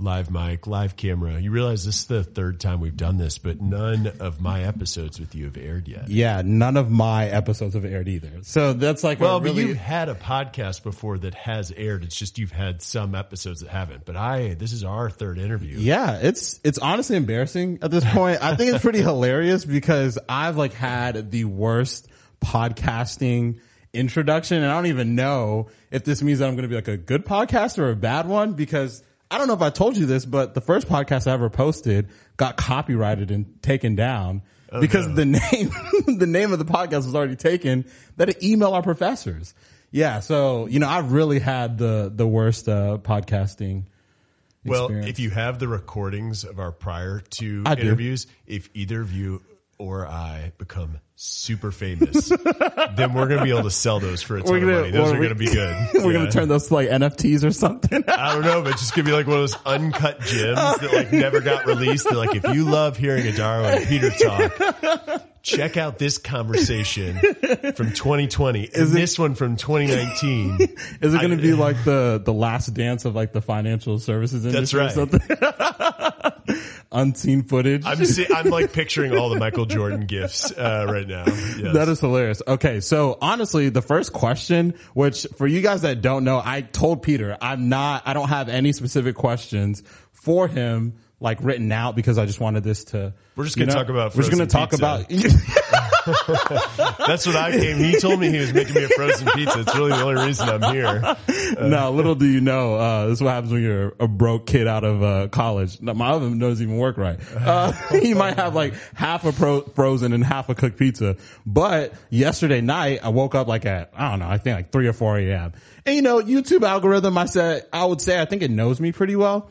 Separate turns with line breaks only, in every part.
live mic, live camera. You realize this is the third time we've done this, but none of my episodes with you have aired yet.
Yeah, none of my episodes have aired either. So that's like
Well,
a
but you've had a podcast before that has aired. It's just you've had some episodes that haven't. But I, this is our third interview.
Yeah, it's it's honestly embarrassing at this point. I think it's pretty hilarious because I've like had the worst podcasting introduction and I don't even know if this means that I'm going to be like a good podcaster or a bad one because I don't know if I told you this, but the first podcast I ever posted got copyrighted and taken down because the name the name of the podcast was already taken that it email our professors. Yeah, so you know, I've really had the the worst uh podcasting
Well,
experience.
if you have the recordings of our prior two
I do.
interviews, if either of you or I become super famous, then we're going to be able to sell those for a ton
gonna-
of money. Those are
we-
going to be good.
We're
Yeah.
gonna turn those to like NFTs or something.
I don't know, but it's just gonna be like one of those uncut gems that like never got released. They're like, if you love hearing Adaro and Peter talk, check out this conversation from 2020 and this one from 2019.
Is it gonna
I-
be like the the last dance of like the financial services industry
That's
or
right.
Unseen footage.
I'm see, I'm like picturing all the Michael Jordan gifts uh, right now. Yes.
That is hilarious. Okay, so honestly, the first question, which for you guys that don't know, I told Peter I'm not, I don't have any specific questions for him like written out because I just wanted this to.
We're just gonna
know,
talk about
We're just gonna talk
pizza.
about.
That's what I came. He told me he was making me a frozen pizza. It's really the only reason I'm here.
no, little do you know, uh, this is what happens when you're a broke kid out of, uh, college. No, My oven doesn't even work right. Uh, he might have like half a pro- frozen and half a cooked pizza. But yesterday night, I woke up like at, I don't know, I think like 3 or 4 a.m. And you know, YouTube algorithm, I said, I would say I think it knows me pretty well.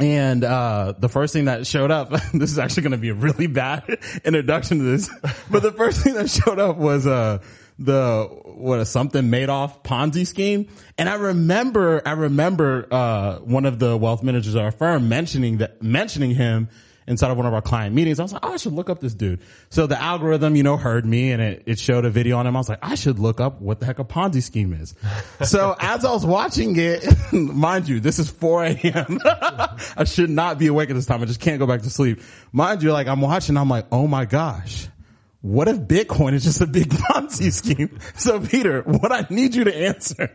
And uh the first thing that showed up, this is actually going to be a really bad introduction to this, but the first thing that showed up was uh the what a something Madoff Ponzi scheme. And I remember I remember uh one of the wealth managers of our firm mentioning that mentioning him inside of one of our client meetings. I was like, oh, I should look up this dude. So the algorithm, you know, heard me and it, it showed a video on him. I was like, I should look up what the heck a Ponzi scheme is. so as I was watching it, mind you, this is 4 a.m. I should not be awake at this time. I just can't go back to sleep. Mind you, like I'm watching, I'm like, oh my gosh. What if Bitcoin is just a big Ponzi scheme? So Peter, what I need you to answer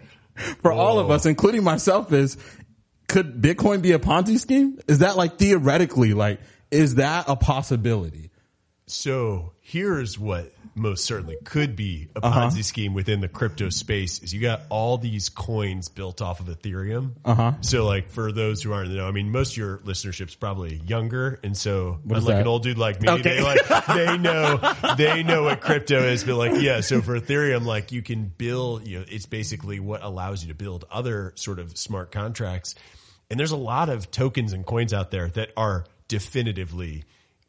for all of us, including myself is, could Bitcoin be a Ponzi scheme? Is that like theoretically, like, is that a possibility?
So here's what most certainly could be a
Uh-huh.
Ponzi scheme within the crypto space is you got all these coins built off of Ethereum.
Uh-huh.
So like for those who aren't know, I mean, most of your listenership's probably younger. And so
What
unlike an old dude like me,
Okay.
they like, they know, they know what crypto is, but like, yeah. So for Ethereum, like you can build, you know, it's basically what allows you to build other sort of smart contracts. And there's a lot of tokens and coins out there that are definitively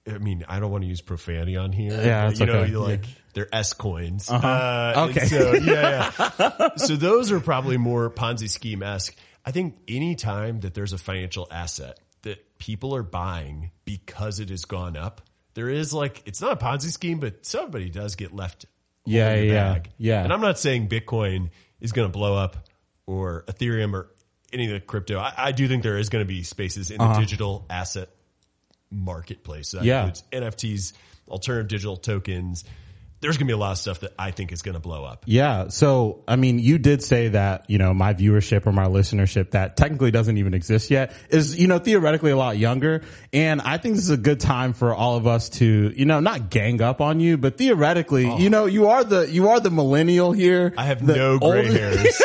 I mean, I don't want to use profanity on here.
Yeah,
you know,
okay.
you like they're S coins. uh and
Okay.
so yeah, yeah. so those are probably more Ponzi scheme esque. I think any time that there's a financial asset that people are buying because it has gone up, there is like it's not a Ponzi scheme, but somebody does get left.
Yeah, yeah,
bag.
yeah.
And I'm not saying Bitcoin is going to blow up or Ethereum or any of the crypto. I, I do think there is going to be spaces in the digital asset marketplace. That
Uh-huh. Yeah.
includes NFTs, alternative digital tokens. There's going to be a lot of stuff that I think is going to blow up.
Yeah. So, I mean, you did say that, you know, my viewership or my listenership that technically doesn't even exist yet is, you know, theoretically a lot younger. And I think this is a good time for all of us to, you know, not gang up on you, but theoretically, you know, you are the, you are the millennial here.
Oh. I have no gray
oldest-
hairs.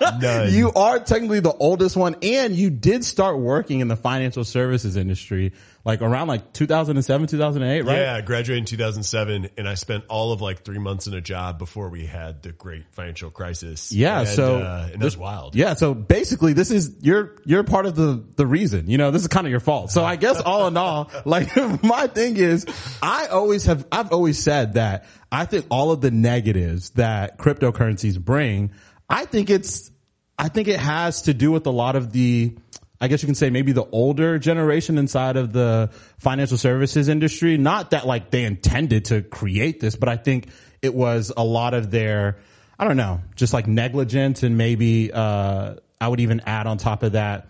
None.
You are technically the oldest one and you did start working in the financial services industry like around like 2007, 2008, right?
Yeah, I graduated in 2007 and I spent all of like three months in a job before we had the great financial crisis.
Yeah,
And,
so
uh, and that's wild.
Yeah, so basically this is you're you're part of the the reason. You know, this is kind of your fault. So I guess all in all, like my thing is I always have I've always said that I think all of the negatives that cryptocurrencies bring, I think it's I think it has to do with a lot of the I guess you can say maybe the older generation inside of the financial services industry. Not that like they intended to create this, but I think it was a lot of their, I don't know, just like negligence and maybe, uh, I would even add on top of that,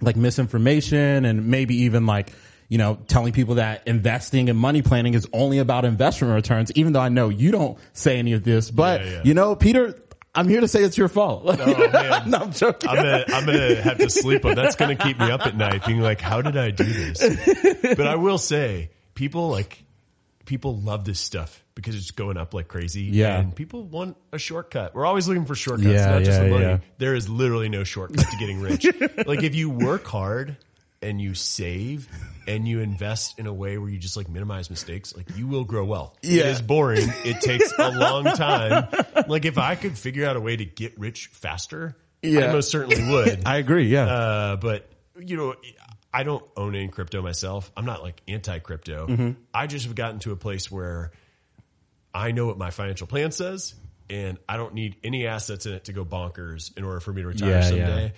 like misinformation and maybe even like, you know, telling people that investing and money planning is only about investment returns, even though I know you don't say any of this, but
Yeah, yeah.
you know, Peter, I'm here to say it's your fault.
Man.
no, I'm joking.
I'm gonna, I'm gonna have to sleep on. That's gonna keep me up at night, being like, "How did I do this?" But I will say, people like people love this stuff because it's going up like crazy.
Yeah.
and people want a shortcut. We're always looking for shortcuts,
Yeah,
not just
yeah,
the money.
yeah.
There is literally no shortcut to getting rich. like if you work hard and you save and you invest in a way where you just like minimize mistakes, like you will grow wealth.
Yeah.
It is boring. It takes a long time. Like if I could figure out a way to get rich faster,
Yeah.
I most certainly would.
I agree. Yeah.
Uh, but you know, I don't own any crypto myself. I'm not like anti crypto.
Mm-hmm.
I just have gotten to a place where I know what my financial plan says and I don't need any assets in it to go bonkers in order for me to retire
Yeah,
someday.
yeah.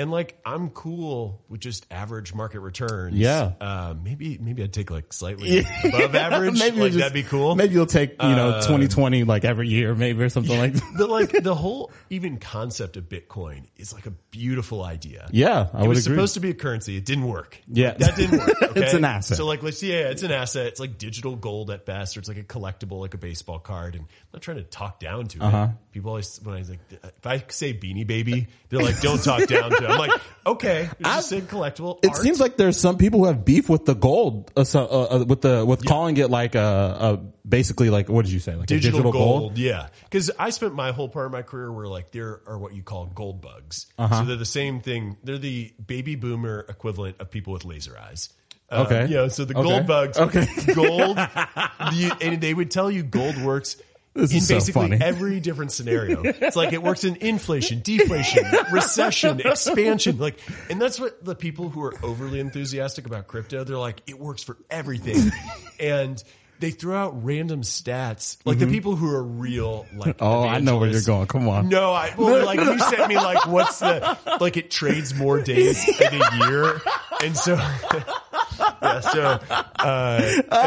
And like I'm cool with just average market returns.
Yeah.
Uh, maybe maybe I'd take like slightly above average.
maybe
like
you'll
that'd be cool.
Maybe you'll take, you know,
Uh,
2020 like every year, maybe or something like that.
the like the whole even concept of Bitcoin is like a beautiful idea.
Yeah, I
it
would
was
agree.
supposed to be a currency. It didn't work.
Yeah.
that didn't work. Okay?
It's an asset.
So like, let's yeah, it's an asset. It's like digital gold at best, or it's like a collectible, like a baseball card. And I'm not trying to talk down to
Uh-huh.
it. People always when I like if I say Beanie Baby, they're like, don't talk down to. I'm like, okay,
I-
just collectible.
It
art.
seems like there's some people who have beef with the gold, uh, so, uh, uh, with the with calling it like a, a basically like what did you say like
digital,
digital
gold,
gold?
yeah. Because I spent my whole part of my career where like there are what you call gold bugs.
Uh-huh.
So they're the same thing. They're the baby boomer equivalent of people with laser eyes. Um,
Okay.
you know, so the
Okay.
gold bugs,
Okay.
gold, the, and they would tell you gold works
This
in
so
basically
funny.
every different scenario. It's like it works in inflation, deflation, recession, expansion. Like, and that's what the people who are overly enthusiastic about crypto, they're like, it works for everything. and they throw out random stats. Like the people who are real, like,
Mm-hmm. Oh, I know where you're going. Come on.
No, I well, like you sent me like what's the like it trades more days in a year, and so yeah, so uh,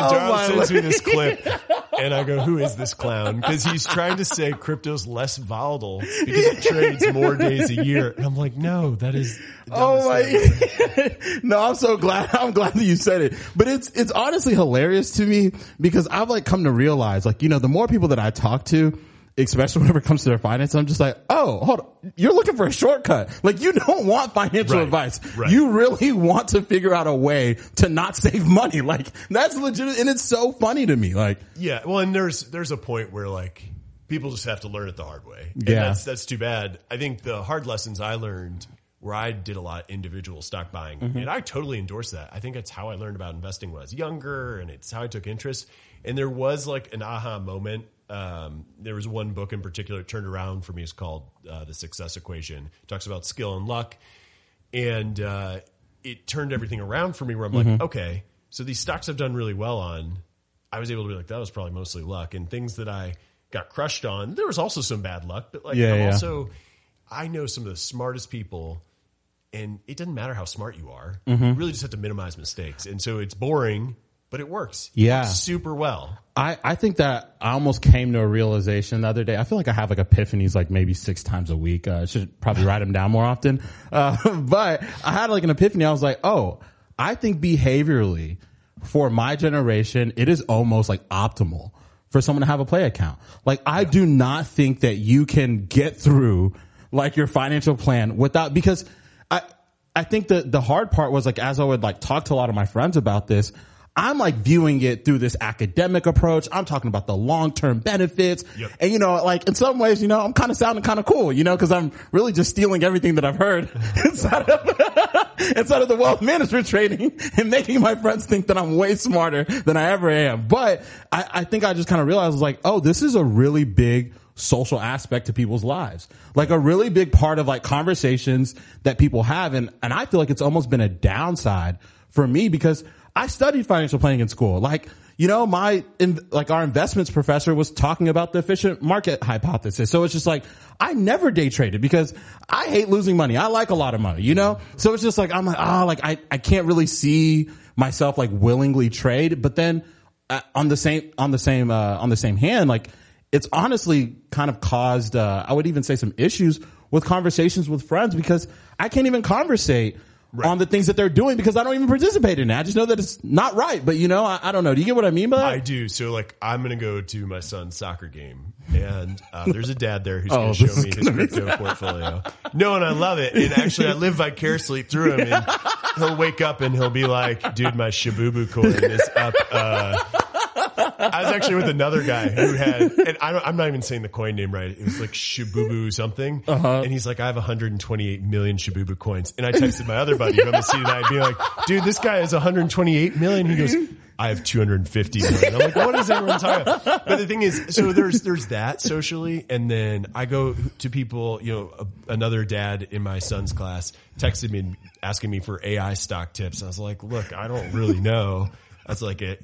Darrell
my
sends me this clip, and I go, "Who is this clown?" Because he's trying to say crypto's less volatile because it trades more days a year, and I'm like, "No, that is."
Oh my! no, I'm so glad. I'm glad that you said it. But it's it's honestly hilarious to me because I've like come to realize, like you know, the more people that I talk to, especially whenever it comes to their finance, I'm just like, oh, hold on, you're looking for a shortcut. Like you don't want financial
Right.
advice.
Right.
You really want to figure out a way to not save money. Like that's legit, and it's so funny to me. Like
Yeah, well, and there's there's a point where like people just have to learn it the hard way. And
Yeah.
that's that's too bad. I think the hard lessons I learned where I did a lot of individual stock buying,
Mm-hmm.
and I totally endorse that. I think that's how I learned about investing when I was younger, and it's how I took interest. And there was like an aha moment. Um, there was one book in particular that turned around for me. It's called uh, The Success Equation. It talks about skill and luck and uh, it turned everything around for me where I'm like,
Mm-hmm.
okay, so these stocks I've done really well on, I was able to be like, that was probably mostly luck, and things that I got crushed on, there was also some bad luck, but like,
Yeah, yeah.
also, I know some of the smartest people. And it doesn't matter how smart you are.
Mm-hmm.
You really just have to minimize mistakes. And so it's boring, but it works. It
Yeah.
works super well.
I, I think that I almost came to a realization the other day. I feel like I have like epiphanies like maybe six times a week. Uh, I should probably write them down more often. Uh, but I had like an epiphany. I was like, oh, I think behaviorally for my generation, it is almost like optimal for someone to have a play account. Like I do not think that you can get through like your financial plan without, because I, I think the, the hard part was like, as I would like talk to a lot of my friends about this, I'm like viewing it through this academic approach. I'm talking about the long-term benefits.
Yep.
And you know, like in some ways, you know, I'm kind of sounding kind of cool, you know, cause I'm really just stealing everything that I've heard inside of, inside of the wealth management training and making my friends think that I'm way smarter than I ever am. But I, I think I just kind of realized like, oh, this is a really big social aspect to people's lives. Like a really big part of like conversations that people have. And, and I feel like it's almost been a downside for me because I studied financial planning in school. Like, you know, my, in, like our investments professor was talking about the efficient market hypothesis. So it's just like, I never day traded because I hate losing money. I like a lot of money, you know? So it's just like, I'm like, oh, like I, I can't really see myself like willingly trade. But then uh, on the same, on the same, uh, on the same hand, like it's honestly kind of caused, uh, I would even say some issues with conversations with friends because I can't even conversate
Right.
on the things that they're doing because I don't even participate in it. I just know that it's not right. But you know, I, I don't know. Do you get what I mean by that?
I do. So like, I'm going to go to my son's soccer game, and uh, there's a dad there who's
Oh,
going to show me his crypto portfolio. No, and I love it. And actually, I live vicariously through him. And he'll wake up and he'll be like, "Dude, my Shibubu coin is up." Uh, I was actually with another guy who had, and I, I'm not even saying the coin name right. It was like Shibubu something, uh-huh. and he's like, "I have 128 million Shibubu coins." And I texted my other buddy from the tonight, being like, "Dude, this guy has 128 million." He goes. I have 250 million. I'm like, what is everyone talking about? But the thing is, so there's, there's that socially. And then I go to people, you know, a, another dad in my son's class texted me asking me for AI stock tips. I was like, look, I don't really know. Was like, it,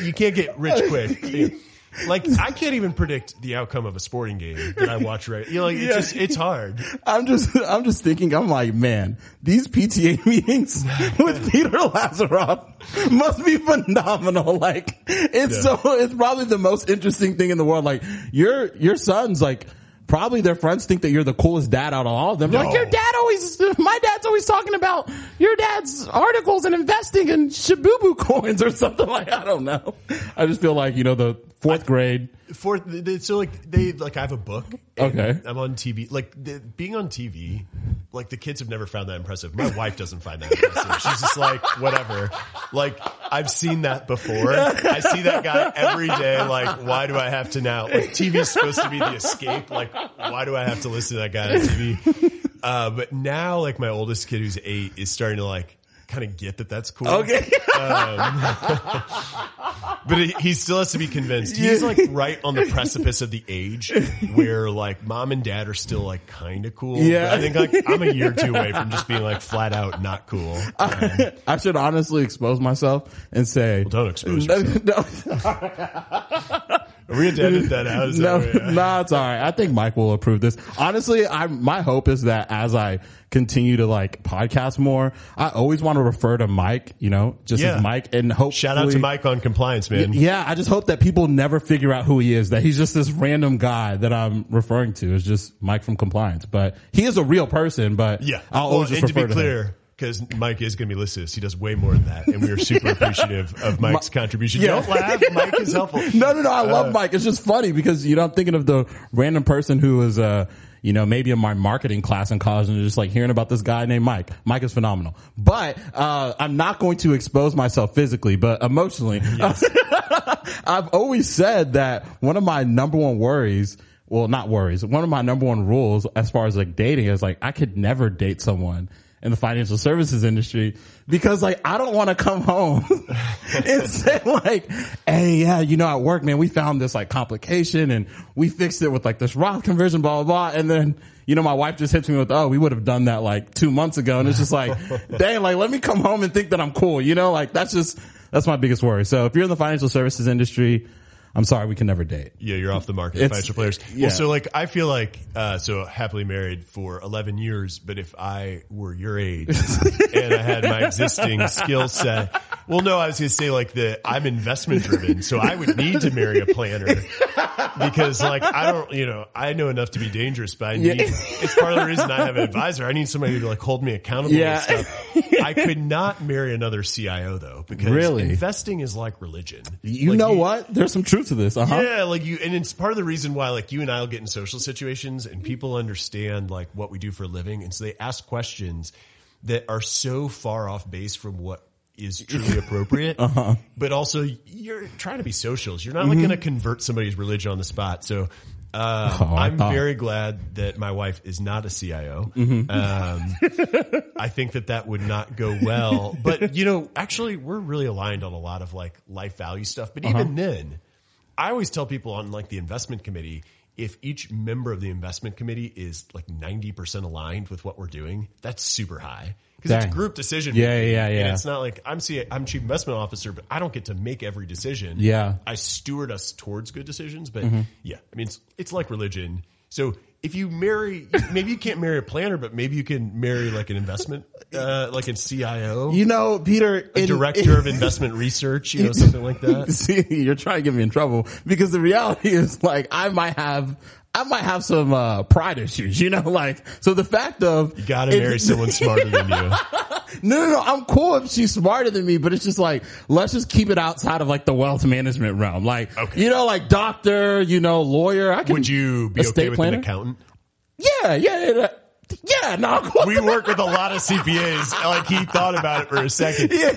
you can't get rich quick. Like I can't even predict the outcome of a sporting game that I watch right. You know, like it's
Yeah.
just it's hard.
I'm just, I'm just thinking, I'm like, man, these PTA meetings with Peter Lazaroff must be phenomenal. Like, it's
Yeah.
so, it's probably the most interesting thing in the world. Like, your, your sons, like, probably their friends think that you're the coolest dad out of all of them. They're Like, your dad always, my dad's always talking about your dad's articles and investing in Shibubu coins or something like, I don't know. I just feel like, you know, the fourth grade.
Th- so like they like I have a book.
Okay.
I'm on TV. Like the, being on TV, like the kids have never found that impressive. My wife doesn't find that impressive. She's just like whatever. Like I've seen that before. I see that guy every day. Like why do I have to now? Like TV's supposed to be the escape. Like why do I have to listen to that guy on TV? Uh, but now like my oldest kid who's eight is starting to like kind of get that that's cool.
Okay.
But he, he still has to be convinced. He's like right on the precipice of the age where like mom and dad are still like kind of cool.
Yeah.
I think like I'm a year or two away from just being like flat out not cool. Um,
I should honestly expose myself and say,
don't expose
no,
yourself.
no,
Are we to that out?
No, no, it's all right. I think Mike will approve this. Honestly, I my hope is that as I continue to like podcast more, I always want to refer to Mike, you know, just
Yeah.
as Mike, and hope
Shout out to Mike on compliance, man.
Yeah, I just hope that people never figure out who he is. That he's just this random guy that I'm referring to. Is just Mike from compliance, but he is a real person. But
Yeah.
I'll
Well,
just
and to be
refer him.
clear, because Mike is going to be listening to this, he does way more than that. And we are super appreciative of Mike's contribution.
Yeah.
Don't laugh. Mike is helpful.
No, no, no. I
Uh,
love Mike. It's just funny because you know I'm thinking of the random person who was, uh, you know, maybe in my marketing class in college and just like hearing about this guy named Mike. Mike is phenomenal, but uh, I'm not going to expose myself physically, but emotionally. I've always said that one of my number one worries. Well, not worries. One of my number one rules as far as like dating is like I could never date someone in the financial services industry because like I don't want to come home and say like, hey, yeah, you know, at work, man, we found this like complication and we fixed it with like this Roth conversion, blah, blah, blah. And then, you know, my wife just hits me with, oh, we would have done that like two months ago. And it's just like, dang, like, let me come home and think that I'm cool. You know, like that's just, that's my biggest worry. So if you're in the financial services industry, I'm sorry, we can never date.
Yeah, you're off the market,
It's-
financial players.
yeah.
Well, so like, I feel like, uh, so happily married for 11 years, but if I were your age and I had my existing skill set, well, no, I was going to say like the, I'm investment driven, so I would need to marry a planner because like, I don't, you know, I know enough to be dangerous, but I need, it's part of the reason I have an advisor. I need somebody to like hold me accountable
Yeah.
and stuff. I could not marry another CIO though, because
Really?
investing is like religion.
You
Like,
know what? There's some truth to this. Uh huh.
yeah, like you, and it's part of the reason why, like you and I will get in social situations, and people understand like what we do for a living, and so they ask questions that are so far off base from what is truly appropriate.
Uh-huh.
But also, you're trying to be socials. You're not like
Mm-hmm.
going to convert somebody's religion on the spot. So. Uh,
Oh,
I'm
thought.
very glad that my wife is not a CIO.
Mm-hmm.
Um, I think that that would not go well. But you know, actually, we're really aligned on a lot of like life value stuff. But
Uh-huh.
even then, I always tell people on like the investment committee, if each member of the investment committee is like 90% aligned with what we're doing, that's super high. Because it's a group decision.
Yeah,
making,
yeah,
And
yeah.
it's not like I'm C- I'm chief investment officer, but I don't get to make every decision.
Yeah.
I steward us towards good decisions, but
Mm-hmm.
yeah, I mean, it's, it's like religion. So if you marry, maybe you can't marry a planner, but maybe you can marry like an investment, uh, like a CIO,
You know, Peter,
a
in-
director of investment research, you know, something like that.
See, you're trying to get me in trouble because the reality is like I might have. I might have some uh, pride issues, you know, like so. The fact of
You gotta marry someone smarter than you.
No, no, no. I'm cool if she's smarter than me, but it's just like, let's just keep it outside of like the wealth management realm. Like,
Okay.
you know, like doctor, you know, lawyer. I can,
Would you be
estate
okay with
planner?
an accountant?
Yeah, yeah, yeah. Yeah, no, I'm.
We work with a lot of CPAs. Like he thought about it for a second.
yeah,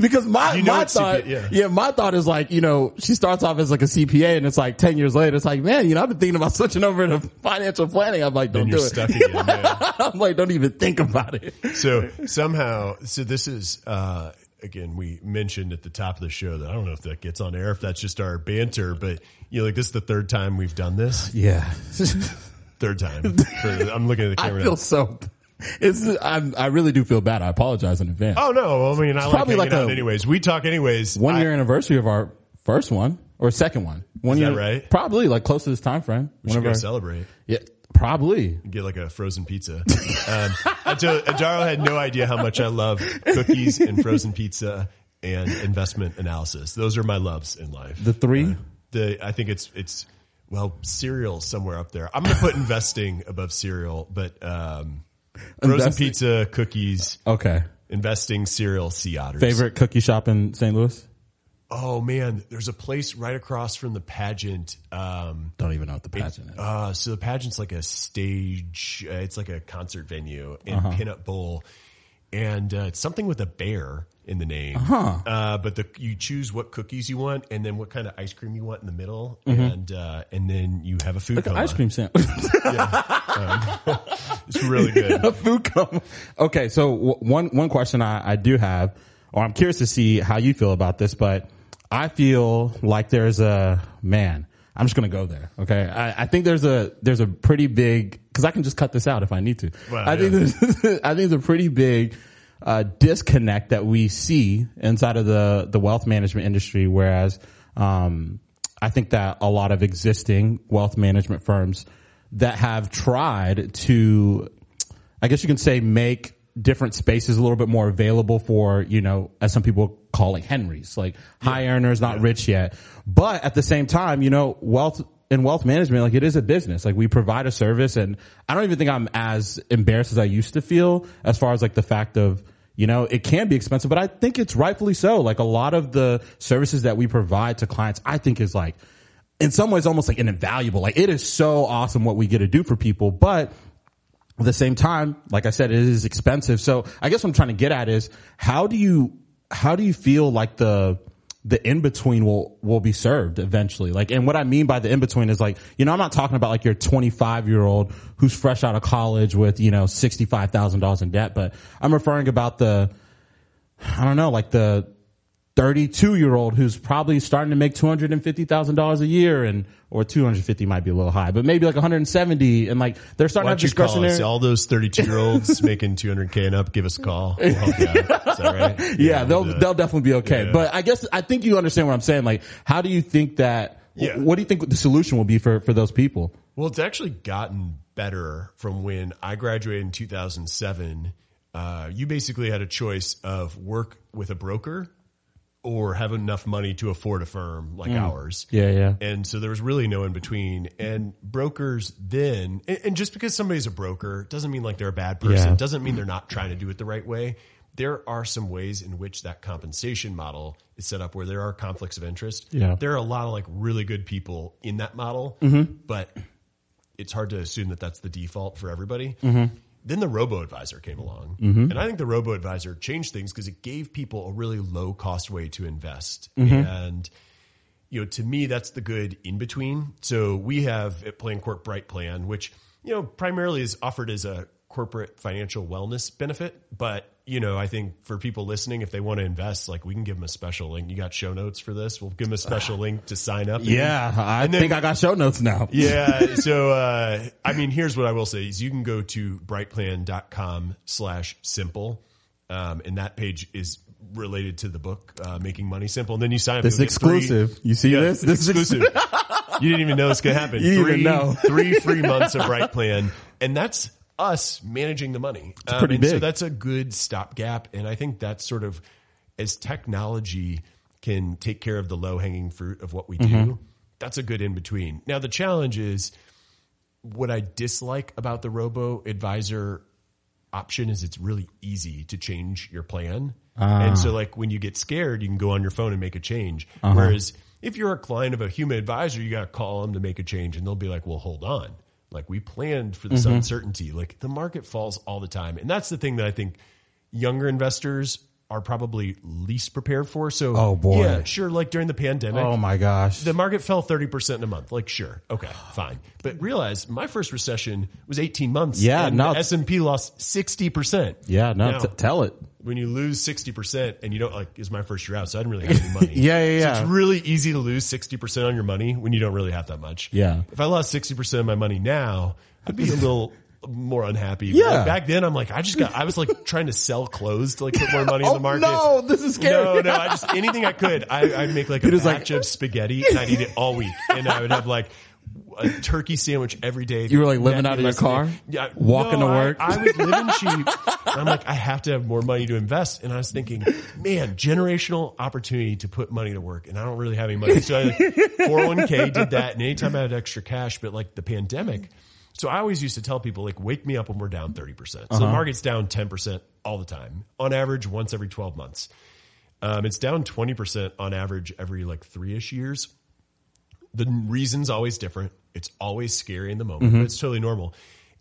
because my
You know
my
it's CPA,
thought,
yeah.
yeah. my thought is like, you know, she starts off as like a CPA, and it's like ten years later, it's like, man, you know, I've been thinking about switching over to financial planning. I'm like, don't do it.
again. yeah.
I'm like, don't even think about it.
So somehow, so this is, uh, again, we mentioned at the top of the show that I don't know if that gets on air, if that's just our banter, but you know, like this is the third time we've done this.
Yeah,
Third time. For, I'm looking at the camera.
I feel
now.
so. It's I'm, I really do feel bad. I apologize in advance.
Oh no! I mean, I like
probably like a-
anyways. We talk anyways.
one
I-
year anniversary of our first one or second one. One
Is that
year,
right?
Probably like close to this time frame.
we should go celebrate.
yeah, probably.
Get like a frozen pizza. um, Adaro had no idea how much I love cookies and frozen pizza and investment analysis. Those are my loves in life.
The three.
the I think it's it's well cereal somewhere up there. I'm gonna put investing above cereal, but um, frozen
Investing-
pizza, cookies,
okay.
investing, cereal, sea otters.
Favorite cookie shop in St. Louis?
Oh man, there's a place right across from the pageant. Um,
Don't even know what the pageant is.
uh, so the pageant's like a stage. Uh, it's like a concert venue in
Uh-huh.
Pinup Bowl, and uh, it's something with a bear in the name.
Uh-huh.
Uh, but the you choose what cookies you want, and then what kind of ice cream you want in the middle,
Mm-hmm.
and uh, and then you have a food
Like
coma.
ice cream sandwich.
It's really good.
a food coma. Okay, so w- one one question I, I do have, or I'm curious to see how you feel about this, but I feel like there's a man. I'm just gonna go there. Okay, I, I think there's a there's a pretty big because I can just cut this out if I need to. I think there's I think there's a pretty big uh, disconnect that we see inside of the the wealth management industry, whereas um, I think that a lot of existing wealth management firms that have tried to I guess you can say make different spaces a little bit more available for, you know, as some people call it, Henrys, like high earners, not rich yet. But at the same time, you know, wealth in wealth management, like it is a business. Like we provide a service and I don't even think I'm as embarrassed as I used to feel as far as like the fact of, you know, it can be expensive, but I think it's rightfully so. Like a lot of the services that we provide to clients, I think is like, in some ways almost like an invaluable. Like it is so awesome what we get to do for people, but at the same time, like I said, it is expensive. So I guess what I'm trying to get at is how do you, how do you feel like the, the in between will, will be served eventually? Like, and what I mean by the in between is like, you know, I'm not talking about like your 25 year old who's fresh out of college with, you know, $65,000 in debt, but I'm referring about the, I don't know, like the 32 year old who's probably starting to make $250,000 a year and, or 250 might be a little high, but maybe like 170 and like they're starting
Why
to have
you call
discretionary.
us? All those 32 year olds making 200k and up, give us a call. We'll help you out. Is that right?
yeah, they'll,
we'll
they'll definitely be okay.
Yeah.
But I guess, I think you understand what I'm saying. Like, how do you think that,
Yeah.
what do you think the solution will be for, for those people?
Well, it's actually gotten better from when I graduated in 2007. Uh, you basically had a choice of work with a broker or have enough money to afford a firm like ours.
Mm. Yeah, yeah.
And so there was really no in between. And brokers then, and, and just because somebody's a broker doesn't mean like they're a bad person,
Yeah.
doesn't mean they're not trying to do it the right way. There are some ways in which that compensation model is set up where there are conflicts of interest.
Yeah.
There are a lot of like really good people in that model,
Mm-hmm.
but it's hard to assume that that's the default for everybody.
Mm-hmm.
Then the robo advisor came along, and I think the robo advisor changed things because it gave people a really low cost way to invest.
Mm-hmm.
And you know, to me, that's the good in between. So we have at Plancorp Bright Plan, which you know primarily is offered as a corporate financial wellness benefit, but you know, I think for people listening, if they want to invest, like we can give them a special link. You got show notes for this? We'll give them a special link to sign up.
Yeah, I
then-
think I got show notes now.
yeah. So, uh, I mean, here's what I will say is you can go to brightplan.com slash simple. Um, and that page is related to the book, uh, Making Money Simple. And then you sign up.
This is exclusive. You see
Yeah,
this? This is
exclusive. you didn't even know this could happen.
You didn't
three,
even know.
three free months of Bright Plan, and that's us managing the money. Um,
pretty
and So that's a good stopgap, and I think that's sort of as technology can take care of the low hanging fruit of what we do.
Mm-hmm.
That's a good in between. Now the challenge is what I dislike about the robo advisor option is it's really easy to change your plan.
Ah.
And so like when you get scared, you can go on your phone and make a change.
Uh-huh.
Whereas if you're a client of a human advisor, you got to call them to make a change and they'll be like, well, hold on. Like we planned for this
Mm-hmm.
uncertainty. Like the market falls all the time. And that's the thing that I think younger investors are probably least prepared for. So,
Oh, boy.
yeah, sure. Like during the pandemic,
Oh my gosh.
the market fell 30% in a month. Like, sure. Okay, fine. But realize my first recession was 18 months.
Yeah,
and
no.
S&P lost 60%.
yeah, no,
Now,
t- tell it.
when you lose 60% and you don't like, is my first year out. So I didn't really have any money.
Yeah, yeah,
So
yeah.
it's really easy to lose 60% on your money when you don't really have that much.
Yeah.
If I lost 60% of my money now, I'd be a little more unhappy.
Yeah.
like, back then I'm like, I just got, I was like trying to sell clothes to like put more money in
Oh,
the market.
no, this is scary.
No, no, I just anything I could. I, I'd make like a
Peter's like-
batch of spaghetti and I'd eat it all week, and I would have like a turkey sandwich every day.
You were, like, living out of your car?
yeah,
Walking
no,
to
I-
work?
I, was living cheap. I'm like, I have to have more money to invest, and I was thinking, man, generational opportunity to put money to work, and I don't really have any money. So I like, 401k did that, and anytime I had extra cash, but like the pandemic. So I always used to tell people like, wake me up when we're down 30%. So
Uh-huh.
the market's down 10% all the time on average once every 12 months. Um, it's down 20% on average every like three ish years. The reason's always different. It's always scary in the moment,
Mm-hmm.
but it's totally normal.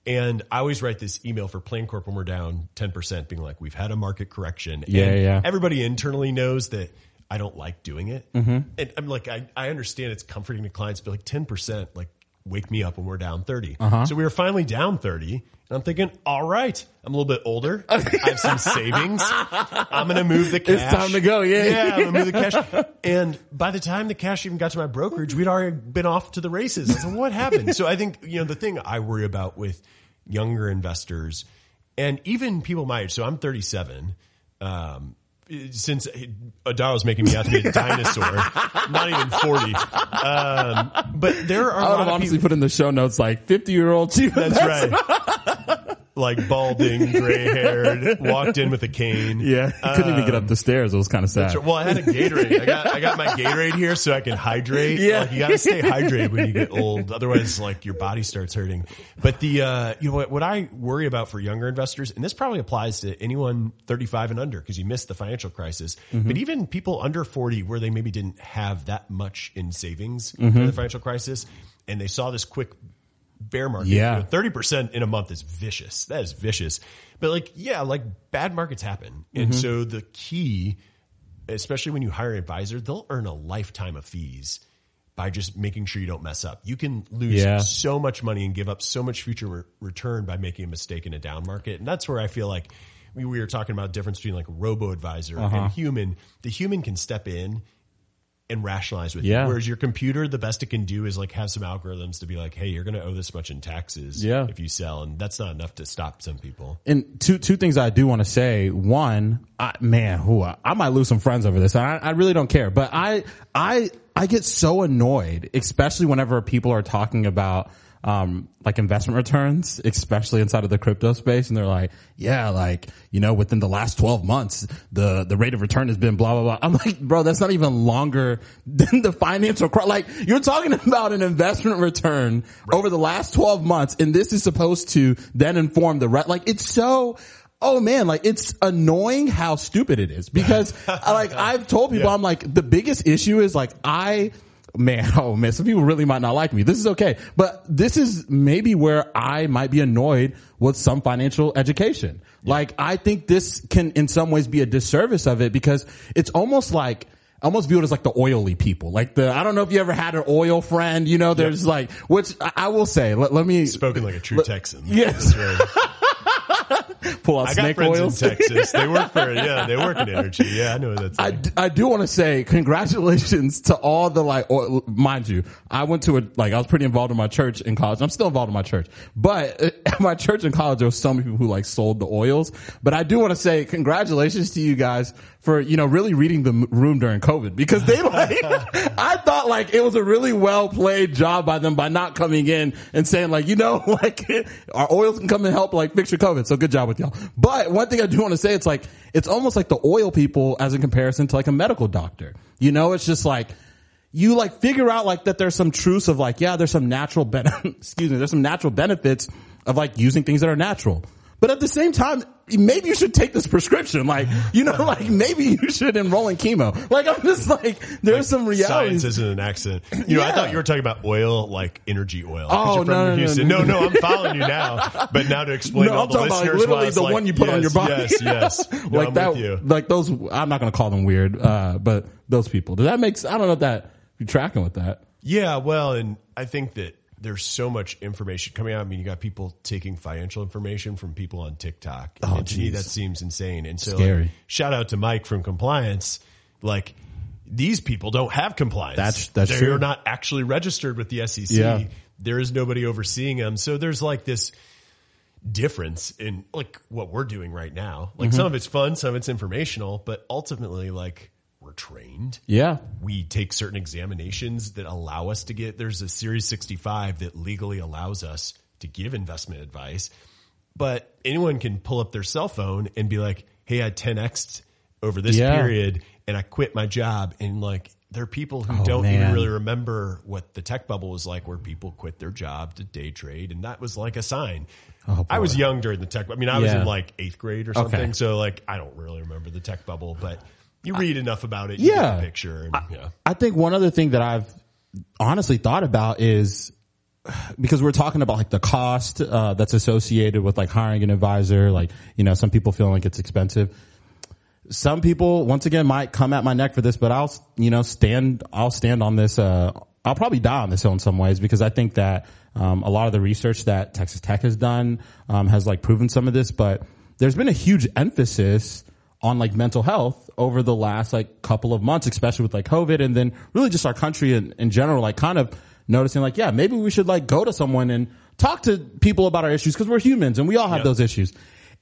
And I always write this email for Plancorp when we're down 10%, being like, we've had a market correction.
Yeah,
and
yeah.
Everybody internally knows that I don't like doing it.
Mm-hmm.
And I'm like, I, I understand it's comforting to clients, but like 10%, like wake me up when we're down 30.
Uh-huh.
So we were finally down 30. And I'm thinking, all right, I'm a little bit older. I have some savings. I'm going to move the cash.
It's time to go, yeah.
Yeah, I'm going to move the cash. And by the time the cash even got to my brokerage, we'd already been off to the races. I what happened? So I think, you know, the thing I worry about with younger investors and even people my age. So I'm 37. Um, since Adar was making me out to be a dinosaur, not even 40. Um, but there are a
I would
lot
have
of
honestly
people.
put in the show notes like 50 year old chief.
That's right. like balding, gray haired, walked in with a cane.
Yeah. Couldn't even get up the stairs. It was kind of sad.
Well, I had a Gatorade. I got I got my Gatorade here so I can hydrate.
Yeah.
like, you got to stay hydrated when you get old, otherwise, like your body starts hurting. But the uh, you know what what I worry about for younger investors, and this probably applies to anyone 35 and under because you missed the financial crisis,
Mm-hmm.
but even people under 40 where they maybe didn't have that much in savings
Mm-hmm.
during the financial crisis, and they saw this quick bear market.
Yeah.
Thirty percent in a month is vicious. That is vicious. But like, yeah, like bad markets happen, and
Mm-hmm.
so the key, especially when you hire an advisor, they'll earn a lifetime of fees by just making sure you don't mess up. You can lose
Yeah.
so much money and give up so much future re- return by making a mistake in a down market, and that's where I feel like we, we were talking about difference between like robo advisor
Uh-huh.
and human. The human can step in and rationalize with
Yeah.
you. Whereas your computer, the best it can do is like have some algorithms to be like, hey, you're going to owe this much in taxes
Yeah.
if you sell. And that's not enough to stop some people.
and two two things I do want to say. One, I, man, who I, I might lose some friends over this. I, I really don't care, but I I I get so annoyed, especially whenever people are talking about um like investment returns, especially inside of the crypto space, and they're like, yeah, like you know, within the last twelve months, the the rate of return has been blah blah blah. I'm like, bro, that's not even longer than the financial cri- like you're talking about an investment return over the last twelve months, and this is supposed to then inform the re- like it's so. Oh man, like it's annoying how stupid it is because like I've told people,
Yeah.
I'm like, the biggest issue is like I, man, oh man, some people really might not like me. This is okay. But this is maybe where I might be annoyed with some financial education. Like I think this can in some ways be a disservice of it because it's almost like, I almost viewed as like the oily people. Like the, I don't know if you ever had an oil friend, you know, there's like, which I, will say, let, let me,
Spoken like a true Texan.
Yes. Pull out
I got
snake
friends
oils.
in Texas. They work for yeah, they work in energy. Yeah, I know that's.
I,
Like.
d- I do want to say congratulations to all the like, oil, mind you, I went to a, like, I was pretty involved in my church in college. I'm still involved in my church, but at my church in college, there was so many people who like sold the oils. But I do want to say congratulations to you guys for, you know, really reading the room during COVID because they like, I thought like it was a really well played job by them by not coming in and saying like, you know, like our oils can come and help like fix your COVID. So good job with y'all. But one thing I do want to say, it's like, it's almost like the oil people as in comparison to like a medical doctor. You know, it's just like, you like figure out like that there's some truths of like, yeah, there's some natural ben- excuse me, there's some natural benefits of like using things that are natural. But at the same time, maybe you should take this prescription. Like, you know, like maybe you should enroll in chemo. Like, I'm just like, there's some
Science
realities.
isn't an accident. You know, I thought you were talking about oil, like energy oil.
Oh,
you're from
no, no, no, no,
No, I'm following you now. But now to explain
No,
all
I'm
the
talking about, like,
listeners,
literally
why
the
like,
one you put on your body.
Yes, yes. No,
like
I'm
that, like those, I'm not going to call them weird, uh, but those people. Does that make, I don't know if that, you're tracking with that.
Yeah, well, and I think that there's so much information coming out. I mean, you got people taking financial information from people on TikTok. And
Oh,
to me, that seems insane. And so,
Scary.
like, shout out to Mike from compliance. Like, these people don't have compliance.
That's- that's
They're
true.
not actually registered with the SEC.
Yeah.
There is nobody overseeing them. So there's like this difference in like what we're doing right now. Like
Mm-hmm.
some of it's fun, some of it's informational, but ultimately like we're trained
Yeah.
we take certain examinations that allow us to get there's a series 65 that legally allows us to give investment advice but anyone can pull up their cell phone and be like hey i 10x over this
Yeah.
period and i quit my job and like there are people who
Oh,
don't even really remember what the tech bubble was like where people quit their job to day trade and that was like a sign
Oh,
i was young during the tech i mean i was in like eighth grade or
Okay.
something so like i don't really remember the tech bubble but you read enough about it you
Yeah.
picture and, yeah
I think one other thing that I've honestly thought about is because we're talking about like the cost uh, that's associated with like hiring an advisor. Like you know, some people feel like it's expensive. Some people, once again, might come at my neck for this, but I'll you know stand. I'll stand on this. Uh, I'll probably die on this hill in some ways because I think that um, a lot of the research that Texas Tech has done um, has like proven some of this, but there's been a huge emphasis on like mental health over the last like couple of months, especially with like COVID and then really just our country in, in general, like kind of noticing like, yeah, maybe we should like go to someone and talk to people about our issues because we're humans and we all have
Yep.
those issues.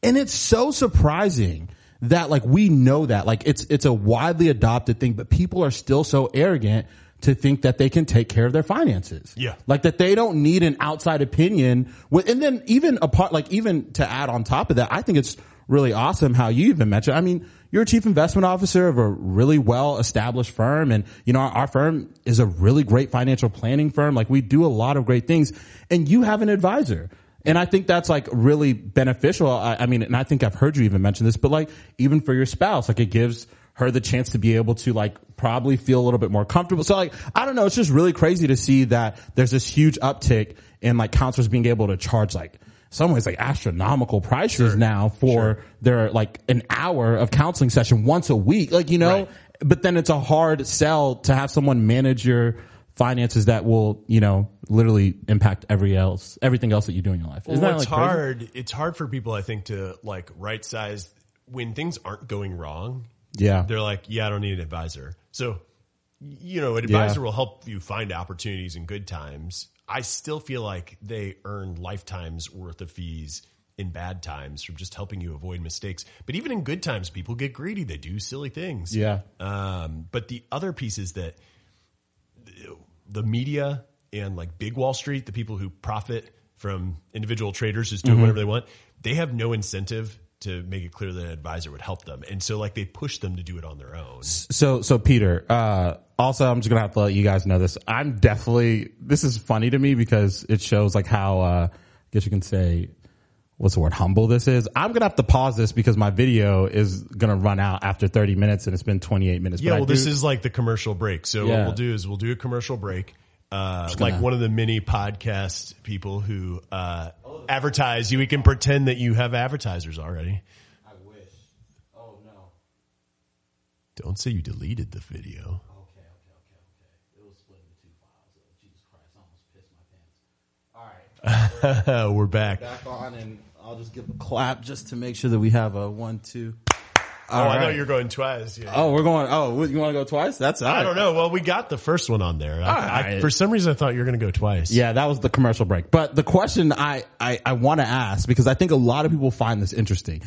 And it's so surprising that like we know that like it's, it's a widely adopted thing, but people are still so arrogant to think that they can take care of their finances.
Yeah.
Like that they don't need an outside opinion with, and then even apart, like even to add on top of that, I think it's really awesome how you even mentioned, I mean, you're a chief investment officer of a really well established firm. And, you know, our, our firm is a really great financial planning firm. Like we do a lot of great things and you have an advisor. And I think that's like really beneficial. I, I mean, and I think I've heard you even mention this, but like even for your spouse, like it gives her the chance to be able to like probably feel a little bit more comfortable. So like, I don't know. It's just really crazy to see that there's this huge uptick in like counselors being able to charge like some ways like astronomical prices now for their like an hour of counseling session once a week. Like, you know,
Right.
but then it's a hard sell to have someone manage your finances that will, you know, literally impact every else, everything else that you do in your life. Isn't
well,
that
it's
like crazy?
hard. It's hard for people, I think, to like right size when things aren't going wrong.
Yeah.
They're like, yeah, I don't need an advisor. So, you know, an advisor will help you find opportunities in good times. I still feel like they earn lifetimes worth of fees in bad times from just helping you avoid mistakes. But even in good times, people get greedy. They do silly things.
Yeah.
Um, but the other piece is that the media and like big Wall Street, the people who profit from individual traders just doing
Mm-hmm.
whatever they want, they have no incentive to make it clear that an advisor would help them. And so like they push them to do it on their own.
So, so Peter, uh, also I'm just gonna have to let you guys know this. I'm definitely, this is funny to me because it shows like how, uh, I guess you can say, what's the word, humble this is. I'm gonna have to pause this because my video is gonna run out after 30 minutes and it's been 28 minutes.
Yeah,
But
well, this is like the commercial break. So what we'll do is we'll do a commercial break. Uh, like one of the mini podcast people who, uh, advertise you. We can pretend that you have advertisers already.
I wish. Oh no.
Don't say you deleted the video.
Okay, okay, okay, okay. It was split into two files. Jesus Christ, I almost pissed my pants. All right.
We're back.
back on and I'll just give a clap just to make sure that we have a one, two.
Oh, I know you're going twice. Yeah.
Oh, we're going. Oh, you want to go twice? That's
I
right.
don't know. Well, we got the first one on there. I, I, for some reason, I thought you were going to go twice.
Yeah, that was the commercial break. But the question I, I, I want to ask, because I think a lot of people find this interesting.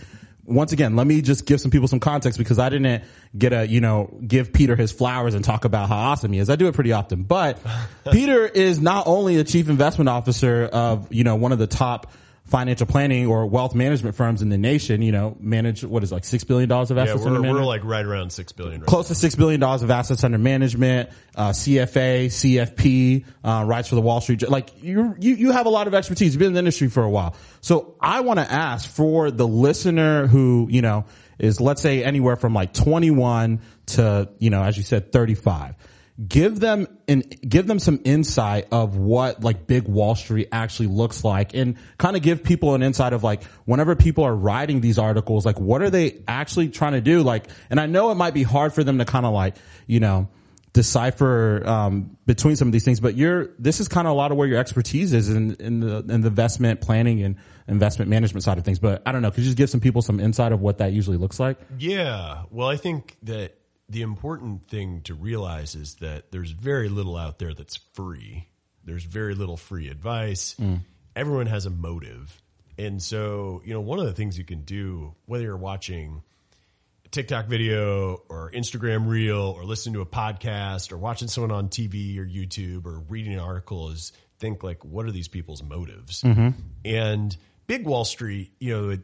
Once again, let me just give some people some context because I didn't get a, you know, give Peter his flowers and talk about how awesome he is. I do it pretty often, but Peter is not only the chief investment officer of, you know, one of the top financial planning or wealth management firms in the nation, you know, manage what is like $6 billion of
Yeah,
assets
we're,
under management
we're like right around six billion. Right
close to six billion dollars of assets under management, uh, CFA, CFP, uh, writes for the Wall Street. Like you, you, you have a lot of expertise. You've been in the industry for a while. So I want to ask for the listener who, you know, is let's say anywhere from like 21 to, you know, as you said, 35 give them and give them some insight of what like big Wall Street actually looks like and kind of give people an insight of like whenever people are writing these articles, like what are they actually trying to do? Like, and I know it might be hard for them to kind of like, you know, decipher, um, between some of these things, but you're, this is kind of a lot of where your expertise is in, in the, in the investment planning and investment management side of things. But I don't know, could you just give some people some insight of what that usually looks like?
Yeah. Well, I think that the important thing to realize is that there's very little out there that's free. There's very little free advice. Everyone has a motive. And so, you know, one of the things you can do, whether you're watching a TikTok video or Instagram reel or listening to a podcast or watching someone on TV or YouTube or reading an article is think like, what are these people's motives? And big Wall Street, you know, it,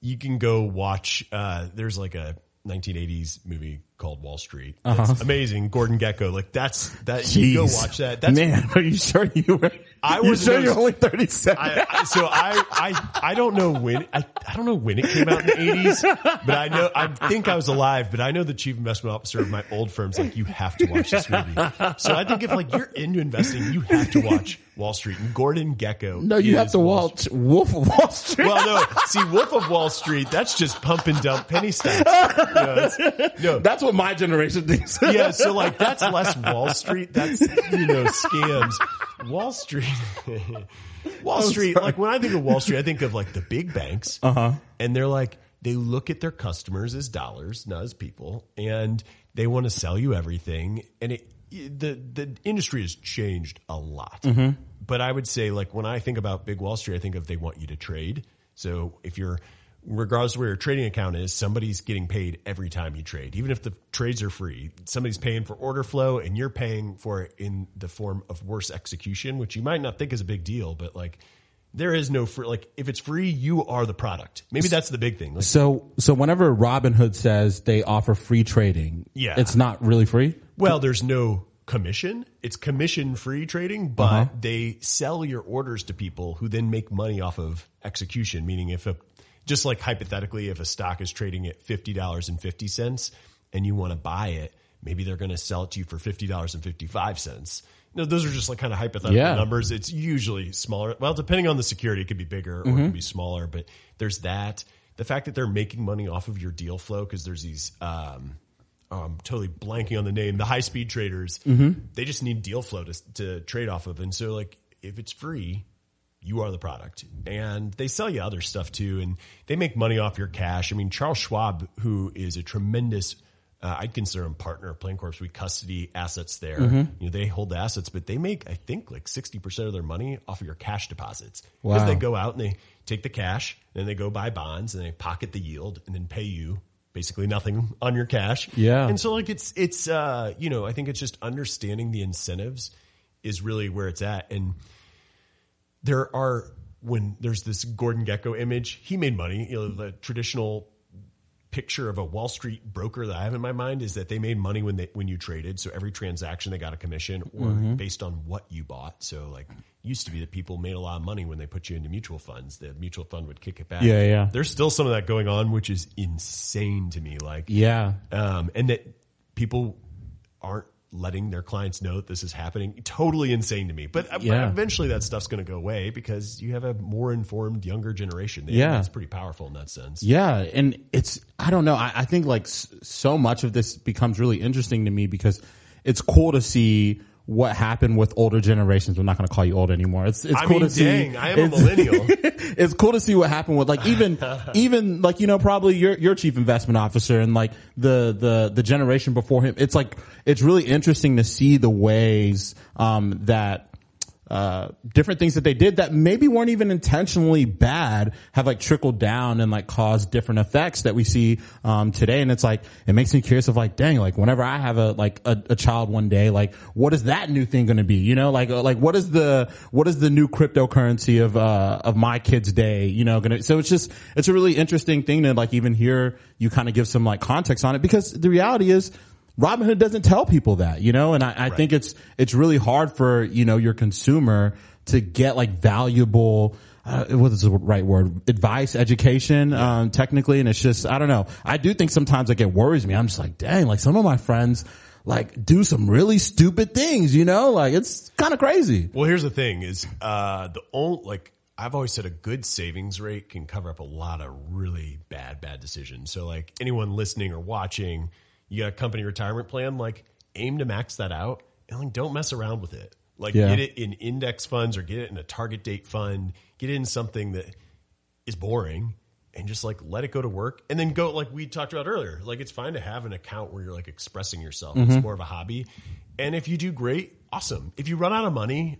you can go watch, uh, there's like a 1980s movie called Wall Street. Uh-huh. It's amazing. Gordon Gekko. Like that's, that, you go watch that. That's
Man, are you sure you were?
I
you
was
sure you're only 37?
I, I, so I, I, I don't know when, I, I don't know when it came out in the eighties, but I know, I think I was alive, but I know the chief investment officer of my old firm's like, you have to watch this movie. So I think if like you're into investing, you have to watch Wall Street and Gordon Gekko.
No, you have to
Wall
watch Wolf of Wall Street.
Well, no. See, Wolf of Wall Street, that's just pump and dump penny stocks. You know, no,
That's what my generation thinks.
yeah, so like that's less Wall Street. That's you know scams. Wall Street. Wall Street. Like when I think of Wall Street, I think of like the big banks. Uh huh. And they're like they look at their customers as dollars, not as people, and they want to sell you everything. And it the the industry has changed a lot. But I would say like when I think about big Wall Street, I think of they want you to trade. So if you're regardless of where your trading account is, somebody's getting paid every time you trade. Even if the trades are free, somebody's paying for order flow and you're paying for it in the form of worse execution, which you might not think is a big deal, but like there is no free, like if it's free, you are the product. Maybe that's the big thing. Like,
So, so whenever Robinhood says they offer free trading,
Yeah.
it's not really free.
well, there's no commission. It's commission free trading, but
Uh-huh.
they sell your orders to people who then make money off of execution. Meaning if a, just like hypothetically, if a stock is trading at $50.50 and you want to buy it, maybe they're going to sell it to you for $50.55. No, those are just like kind of hypothetical
Yeah.
numbers. It's usually smaller. Well, depending on the security, it could be bigger or it mm-hmm. could be smaller, but there's that. The fact that they're making money off of your deal flow because there's these, um, oh, I'm totally blanking on the name, the high speed traders, mm-hmm. they just need deal flow to, to trade off of. And so like, if it's free, you are the product and they sell you other stuff too. And they make money off your cash. I mean, Charles Schwab, who is a tremendous, uh, I'd consider him partner of Plancorp. We custody assets there. You know, they hold the assets, but they make, I think like 60% of their money off of your cash deposits because
Wow.
they go out and they take the cash and they go buy bonds and they pocket the yield and then pay you basically nothing on your cash.
Yeah.
And so like it's, it's, uh, you know, I think it's just understanding the incentives is really where it's at. And there are, when there's this Gordon Gekko image, he made money. You know, the traditional picture of a Wall Street broker that I have in my mind is that they made money when they when you traded. So every transaction they got a commission or
Mm-hmm.
based on what you bought. So like used to be that people made a lot of money when they put you into mutual funds. The mutual fund would kick it back.
Yeah, yeah.
There's still some of that going on, which is insane to me. Like
Yeah.
um, and that people aren't letting their clients know that this is happening. Totally insane to me. But, uh,
Yeah.
eventually that stuff's going to go away because you have a more informed younger generation.
Yeah.
it's pretty powerful in that sense.
Yeah, and it's I don't know. I, I think like so much of this becomes really interesting to me because it's cool to see what happened with older generations. I'm not going to call you old anymore. It's it's
I
cool
mean,
to see.
I am a millennial.
it's cool to see what happened with like even even like you know probably your your chief investment officer and like the the the generation before him. It's like it's really interesting to see the ways um that uh, different things that they did that maybe weren't even intentionally bad have like trickled down and like caused different effects that we see, um, today. And it's like, it makes me curious of like, dang, like whenever I have a, like a, a child one day, like what is that new thing going to be? You know, like, uh, like what is the, what is the new cryptocurrency of, uh, of my kid's day, you know, gonna, so it's just, it's a really interesting thing to like even hear you kind of give some like context on it because the reality is, Robinhood doesn't tell people that, you know, and I, I think it's, it's really hard for, you know, your consumer to get like valuable, uh, what is the right word? Advice, education, um, technically. And it's just, I don't know. I do think sometimes like it worries me. I'm just like, dang, like some of my friends like do some really stupid things, you know, like it's kind of crazy.
Well, here's the thing is, uh, the only, like, I've always said a good savings rate can cover up a lot of really bad, bad decisions. So like anyone listening or watching, you got a company retirement plan, like aim to max that out and like don't mess around with it. Like
Yeah.
get it in index funds or get it in a target date fund, get it in something that is boring and just like let it go to work and then go like we talked about earlier. Like it's fine to have an account where you're like expressing yourself. It's more of a hobby. And if you do great, awesome. If you run out of money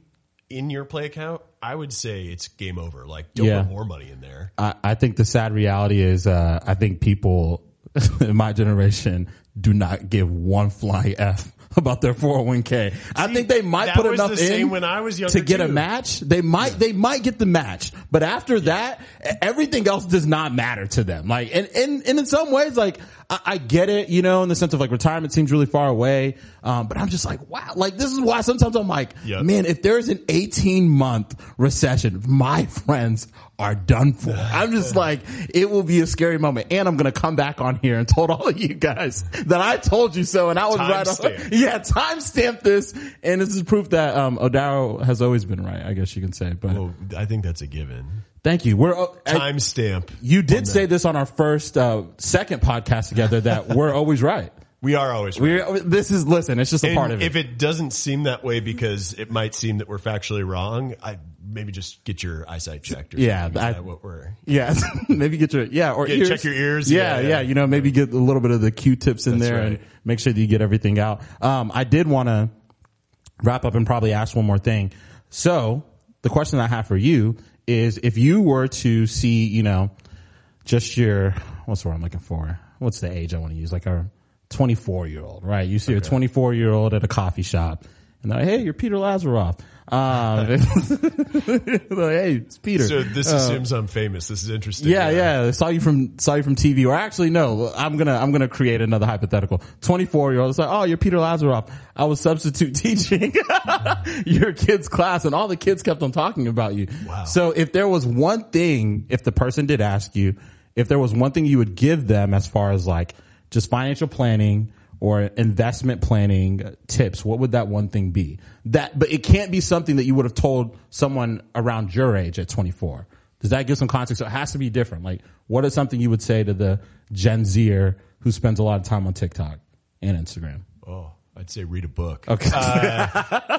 in your play account, I would say it's game over. Like don't
Yeah.
put more money in there.
I, I think the sad reality is, uh, I think people my generation do not give one flying F about their 401k. I
See,
think they might put enough in
when I was
to get a match. They might, they might get the match, but after that, e- everything else does not matter to them. Like, and, and, and in some ways, like, I, I get it, you know, in the sense of like retirement seems really far away. Um, but I'm just like, wow, like this is why sometimes I'm like,
Yep.
man, if there's an 18 month recession, my friends are done for. I'm just like, it will be a scary moment. And I'm going to come back on here and told all of you guys that I told you so. And I was right on.
Timestamp.
Yeah, timestamp this. And this is proof that, um, Odaro has always been right, I guess you can say. But
Well, I think that's a given.
Thank you. We're, uh,
Timestamp.
you did say this on our first, uh, second podcast together that we're always right.
We are always right.
We're, this is, listen, it's just a
And
part of it.
if it doesn't seem that way because it might seem that we're factually wrong, I maybe just get your eyesight checked. Or
Yeah,
something.
I-
Is that what we're
Yeah, maybe get your yeah or
Yeah,
ears.
check your ears.
Yeah,
Yeah,
yeah,
yeah.
You know, maybe get a little bit of the Q-tips in
That's
there
right.
and make sure that you get everything out. Um, I did want to wrap up and probably ask one more thing. So the question I have for you is, if you were to see, you know, just your what's the word I'm looking for? What's the age I want to use? Like a 24 year old, right? You see a 24 year old at a coffee shop, and they're like, "Hey, you're Peter Lazaroff." Um, like, hey, it's Peter.
So this assumes I'm famous. This is interesting.
Uh, Yeah, yeah. Saw you from saw you from TV. Or actually, no. I'm gonna I'm gonna create another hypothetical. 24 year old. It's like, oh, you're Peter Lazaroff. I was substitute teaching your kids' class, and all the kids kept on talking about you.
Wow.
So if there was one thing, if the person did ask you, if there was one thing you would give them as far as like just financial planning or investment planning tips, what would that one thing be? That, but it can't be something that you would have told someone around your age at 24. Does that give some context? So it has to be different. Like, what is something you would say to the Gen Zer who spends a lot of time on TikTok and Instagram?
Oh, I'd say read a book.
Okay.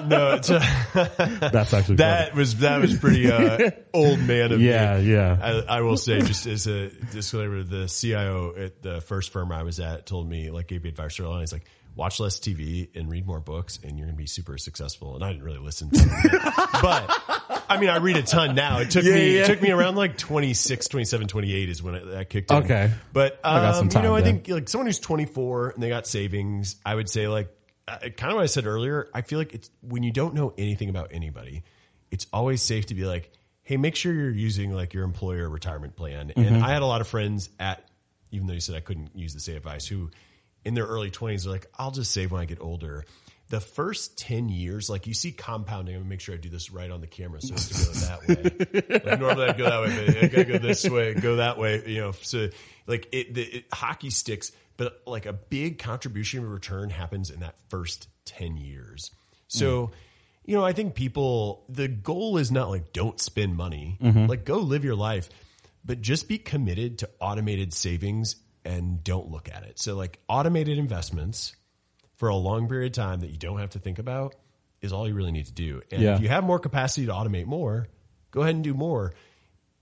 No, it's, uh,
That's actually
that was that was pretty uh, old man of
Yeah,
me.
yeah.
I, I will say, just as a disclaimer, the CIO at the first firm I was at told me, like, gave me advice early on. He's like, watch less TV and read more books, and you're going to be super successful. And I didn't really listen to him, but I mean, I read a ton now. It took
Yeah,
me
yeah.
it took me around like 26, 27, 28 is when it, that kicked in.
Okay.
but
I got some
um, you know,
time
I think like someone who's 24 and they got savings, I would say like uh, kind of what I said earlier. I feel like it's when you don't know anything about anybody, it's always safe to be like, hey, make sure you're using like your employer retirement plan.
Mm-hmm.
And I had a lot of friends at, even though you said I couldn't use the same advice, who in their early 20s are like, I'll just save when I get older. The first 10 years, like you see compounding, I'm gonna make sure I do this right on the camera so it's to go that way. like normally I'd go that way, but I gotta go this way, go that way, you know, so like it, the it, hockey sticks, but like a big contribution return happens in that first 10 years. So, hmm. you know, I think people, the goal is not like don't spend money, mm-hmm. like go live your life, but just be committed to automated savings and don't look at it. So like automated investments for a long period of time that you don't have to think about is all you really need to do. And
Yeah.
if you have more capacity to automate more, go ahead and do more.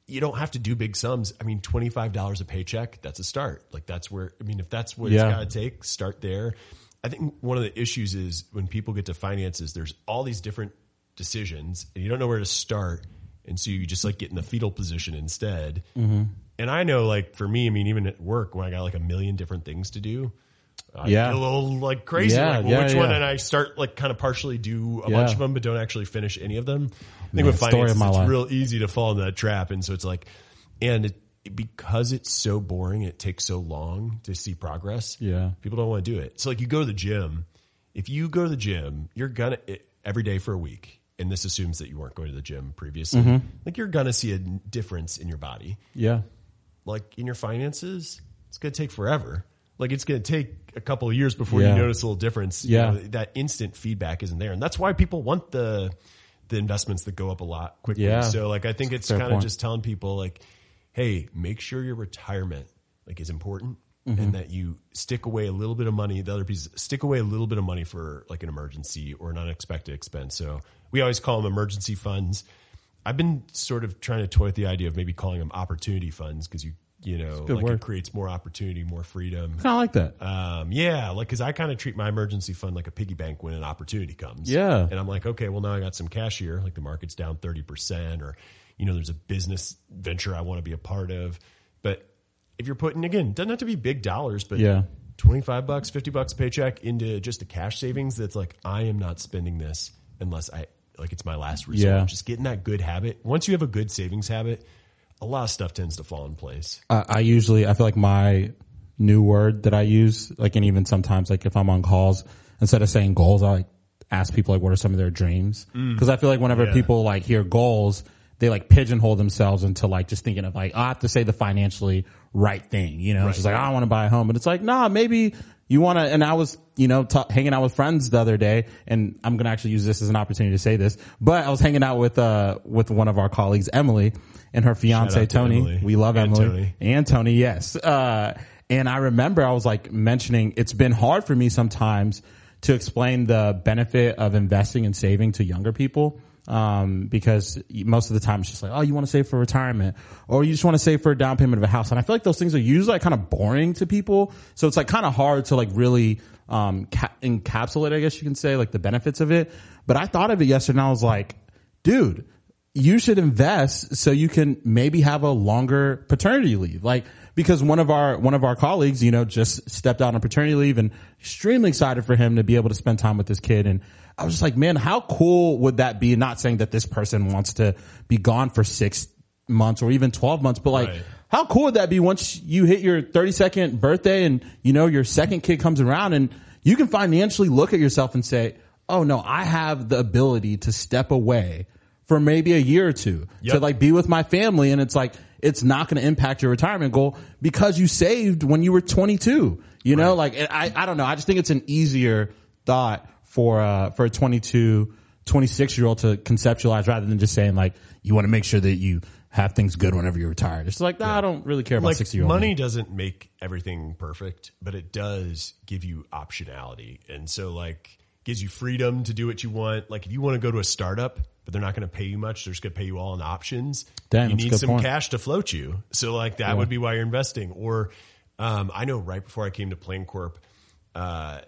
You don't have to do big sums. I mean, $25 a paycheck, that's a start. Like that's where, I mean, if that's what
Yeah.
it's got to take, start there. I think one of the issues is when people get to finances, there's all these different decisions and you don't know where to start. And so you just like get in the fetal position instead.
Mm-hmm.
And I know like for me, I mean, even at work when I got like a million different things to do, I
Yeah.
get a little like crazy.
Yeah,
like, well,
yeah,
which one? And I start like kind of partially do a bunch of them, but don't actually finish any of them. I think
Man,
with finances, it's
life.
real easy to fall in that trap. And so it's like, and it, because it's so boring, it takes so long to see progress.
Yeah.
People don't want to do it. So like you go to the gym. If you go to the gym, you're gonna every day for a week. And this assumes that you weren't going to the gym previously.
Mm-hmm.
Like you're gonna see a difference in your body
Yeah.
like in your finances, it's going to take forever. Like it's going to take a couple of years before
Yeah.
you notice a little difference. You
Yeah.
know, that instant feedback isn't there, and that's why people want the the investments that go up a lot quickly.
Yeah.
So like I think it's kind of just telling people like, hey, make sure your retirement like is important.
Mm-hmm.
And that you stick away a little bit of money. The other piece, stick away a little bit of money for like an emergency or an unexpected expense. So we always call them emergency funds. I've been sort of trying to toy with the idea of maybe calling them opportunity funds because you you know like
word.
it creates more opportunity, more freedom.
Kind of like that.
Um, yeah, like because I kind of treat my emergency fund like a piggy bank when an opportunity comes.
Yeah.
and I'm like, okay, well now I got some cash here. Like the market's down thirty percent, or you know, there's a business venture I want to be a part of. But if you're putting again, doesn't have to be big dollars, but
Yeah.
25 bucks, 50 bucks paycheck into just a cash savings that's like, I am not spending this unless I, like it's my last resort.
Yeah.
Just getting that good habit. Once you have a good savings habit, a lot of stuff tends to fall in place.
I, I usually I feel like my new word that I use, like, and even sometimes like if I'm on calls, instead of saying goals, I like ask people like what are some of their dreams mm. because I feel like whenever
Yeah.
people like hear goals, they like pigeonhole themselves into like just thinking of like oh, I have to say the financially right thing, you know? It's just like I want to buy a home, but it's like nah, maybe you want to. And I was you know ta hanging out with friends the other day, and I'm gonna actually use this as an opportunity to say this, but I was hanging out with uh with one of our colleagues, Emily, and her fiance
to
Tony. We love
And
Emily
Tony.
and Tony, yes. Uh, and I remember I was like mentioning it's been hard for me sometimes to explain the benefit of investing and saving to younger people. Um, because most of the time it's just like, oh, you want to save for retirement or you just want to save for a down payment of a house. And I feel like those things are usually like kind of boring to people. So it's like kind of hard to like really, um, ca- encapsulate, I guess you can say like the benefits of it. But I thought of it yesterday and I was like, dude, you should invest so you can maybe have a longer paternity leave. Like, because one of our, one of our colleagues, you know, just stepped out on paternity leave and extremely excited for him to be able to spend time with this kid. And I was just like, man, how cool would that be? Not saying that this person wants to be gone for six months or even 12 months, but like,
Right.
how cool would that be once you hit your 32nd birthday and you know your second kid comes around and you can financially look at yourself and say, "Oh no, I have the ability to step away for maybe a year or two to like be with my family and it's like it's not going to impact your retirement goal because you saved when you were 22." You know, like I I don't know, I just think it's an easier thought for uh for a 22 26 year old to conceptualize rather than just saying like you want to make sure that you have things good whenever you're retired. It's like, nah, I don't really care about
like
60 year old.
money doesn't make everything perfect, but it does give you optionality. And so like gives you freedom to do what you want. Like if you want to go to a startup, but they're not going to pay you much, they're just going to pay you all in options.
Damn,
you need some
point.
cash to float you. So like that would be why you're investing. Or um, I know right before I came to Plancorp, uh,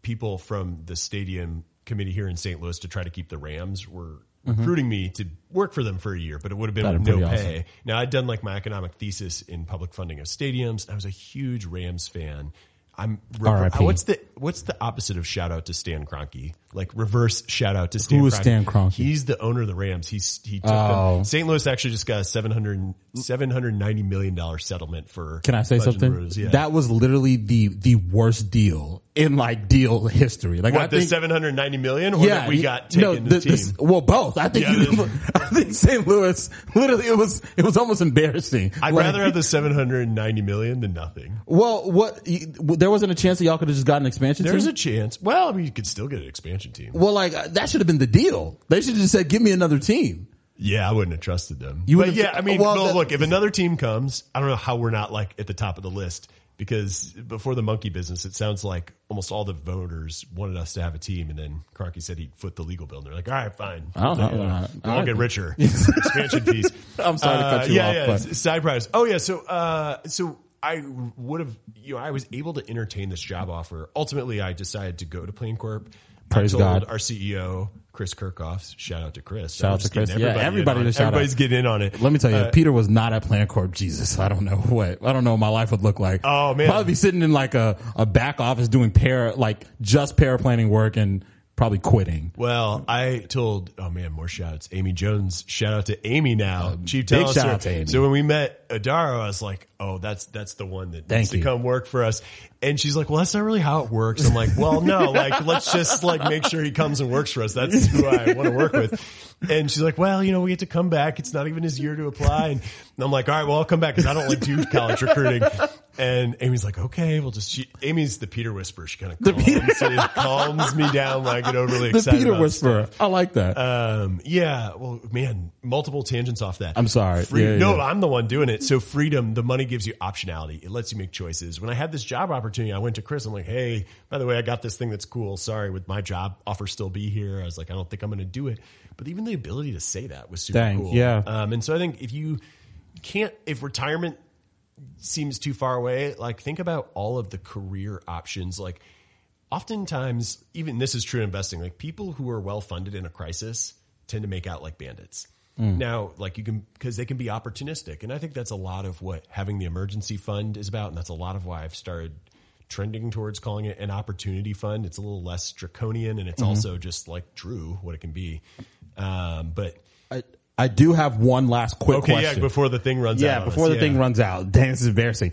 people from the stadium committee here in St. Louis to try to keep the Rams were recruiting me to work for them for a year, but it would have been
That'd be
no pay.
awesome.
Now I'd done like my economic thesis in public funding of stadiums. I was a huge Rams fan. I'm
R.I.P..
what's the what's the opposite of shout out to Stan Kroenke? Like reverse shout out to Stan.
Who is Stan Kroenke?
He's the owner of the Rams. He's he took
Oh.
them. St. Louis actually just got a 700 790 million dollar settlement for.
Can I say
Legend
something?
Yeah.
That was literally the the worst deal in like deal history. Like I
what the
think,
790 million or that we got taken
no,
to the
the-
team.
this- well, both. I think
Yeah,
you, I think St. Louis literally it was it was almost embarrassing.
I'd
Like,
rather have the 790 million than nothing.
Well, what you- there wasn't a chance that y'all could have just gotten an expansion.
There's
team?
a chance. Well, I mean, you could still get an expansion team.
well, like uh, that should have been the deal. They should have just said, "Give me another team."
Yeah, I wouldn't have trusted them.
You
but yeah, I mean,
well,
well,
the-
look, if another team comes, I don't know how we're not like at the top of the list. Because before the monkey business, it sounds like almost all the voters wanted us to have a team, and then Kroenke said he'd foot the legal bill, and they're like, "All right, fine,
I don't know.
Uh,
I-
we'll all
I-
get richer." Expansion fees.
I'm sorry to cut you
yeah,
off,
yeah.
but-
Side prize. Oh yeah. So, uh, so I would have, you know, I was able to entertain this job offer. Ultimately, I decided to go to Plancorp.
Praise God.
Our CEO, Chris Kirchhoff. Shout out to Chris.
Shout out to Chris.
getting
Yeah, everybody
on
to
it.
shout out.
Everybody's getting in on it.
Let me tell you,
Uh,
Peter was not at Plancorp. Jesus, I don't know what. I don't know what my life would look like.
Oh, man.
probably be sitting in like a, a back office doing para, like just paraplanning work and probably quitting.
Well, I told, oh man, more shouts. Amy Jones, shout out to Amy now. Chief
Uh, big
Talent
shout out to Amy.
So when we met Adara, I was like, oh, that's, that's the one that
Thank
needs to come work for us. And she's like, well, that's not really how it works. I'm like, well, no, like, let's just like make sure he comes and works for us. That's who I want to work with. And she's like, well, you know, we get to come back. It's not even his year to apply. And I'm like, all right, well, I'll come back because I don't like do college recruiting. And Amy's like, okay, we'll just, she, Amy's the Peter whisperer. She kind of calms, it calms me down when I get overly
The
excited.
Peter
about
Whisperer. I like that.
um, yeah, well, man, multiple tangents off that.
I'm sorry.
Free-
Yeah,
no. I'm the one doing it. So freedom, the money gives you optionality. It lets you make choices. When I had this job opportunity, I went to Chris. I'm like, hey, by the way, I got this thing that's cool. Sorry, would my job offer still be here? I was like, I don't think I'm going to do it. But even the ability to say that was super
Dang,
cool.
yeah.
Um, and so I think if you can't, if retirement seems too far away, like think about all of the career options. Like oftentimes, even this is true in investing, like people who are well funded in a crisis tend to make out like bandits. Now, like you can, because they can be opportunistic. And I think that's a lot of what having the emergency fund is about. And that's a lot of why I've started trending towards calling it an opportunity fund. It's a little less draconian and it's also just like true what it can be. Um, but
I, I do have one last quick
okay,
question.
yeah, before the thing runs out.
Yeah,
on
before the
yeah.
thing runs out. Dang, this is embarrassing.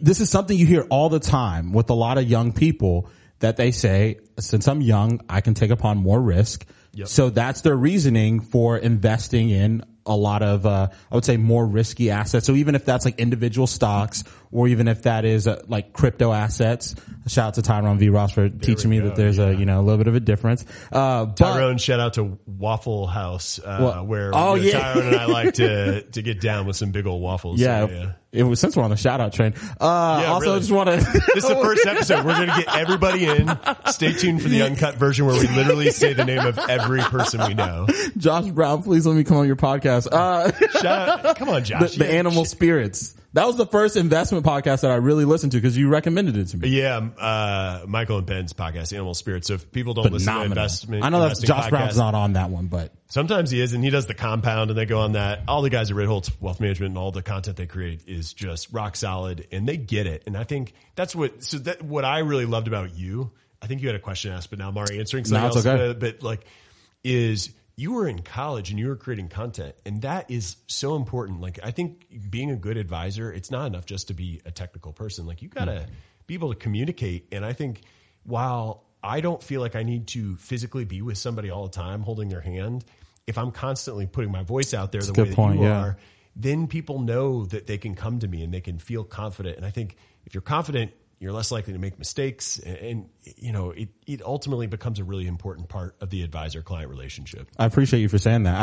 This is something you hear all the time with a lot of young people that they say, since I'm young, I can take upon more risk.
Yep.
So that's their reasoning for investing in a lot of, uh, I would say more risky assets. So even if that's like individual stocks or even if that is uh, like crypto assets, shout out to Tyrone V. Ross for teaching me
go,
that there's a, you know, a little bit of a difference. Uh, but-
Tyrone, shout out to Waffle House, uh,
Well,
where
oh,
you know,
yeah.
Tyrone and I like to to get down with some big old waffles.
yeah,
So, yeah.
It was since we're on the shout out train. Uh,
Yeah,
also
really.
just want to,
This is the first episode. We're going to get everybody in. Stay tuned for the uncut version where we literally say the name of every person we know.
Josh Brown, please let me come on your podcast. Uh,
Shout out, come on,
the,
Josh.
the
Yeah,
animal spirits. That was the first investment podcast that I really listened to because you recommended it to me.
Yeah, uh, Michael and Ben's podcast, Animal Spirits. So if people don't listen to
Phenomenal.
investment,
I know that's Josh
podcasts,
Brown's not on that one, but
Sometimes he is, and he does the compound, and they go on that. All the guys at Ritholtz Wealth Management and all the content they create is just rock solid, and they get it. And I think that's what. So that what I really loved about you. I think you had a question asked, but now I'm already answering something
No, it's
else.
okay.
uh, But like, is you were in college and you were creating content, and that is so important. Like, I think being a good advisor, it's not enough just to be a technical person. Like, you gotta
Mm-hmm.
be able to communicate. And I think while I don't feel like I need to physically be with somebody all the time holding their hand, if I'm constantly putting my voice out there the way that
point,
you
yeah.
are, then people know that they can come to me and they can feel confident. And I think if you're confident, you're less likely to make mistakes. And, and you know, it, it ultimately becomes a really important part of the advisor client relationship.
I appreciate you for saying that.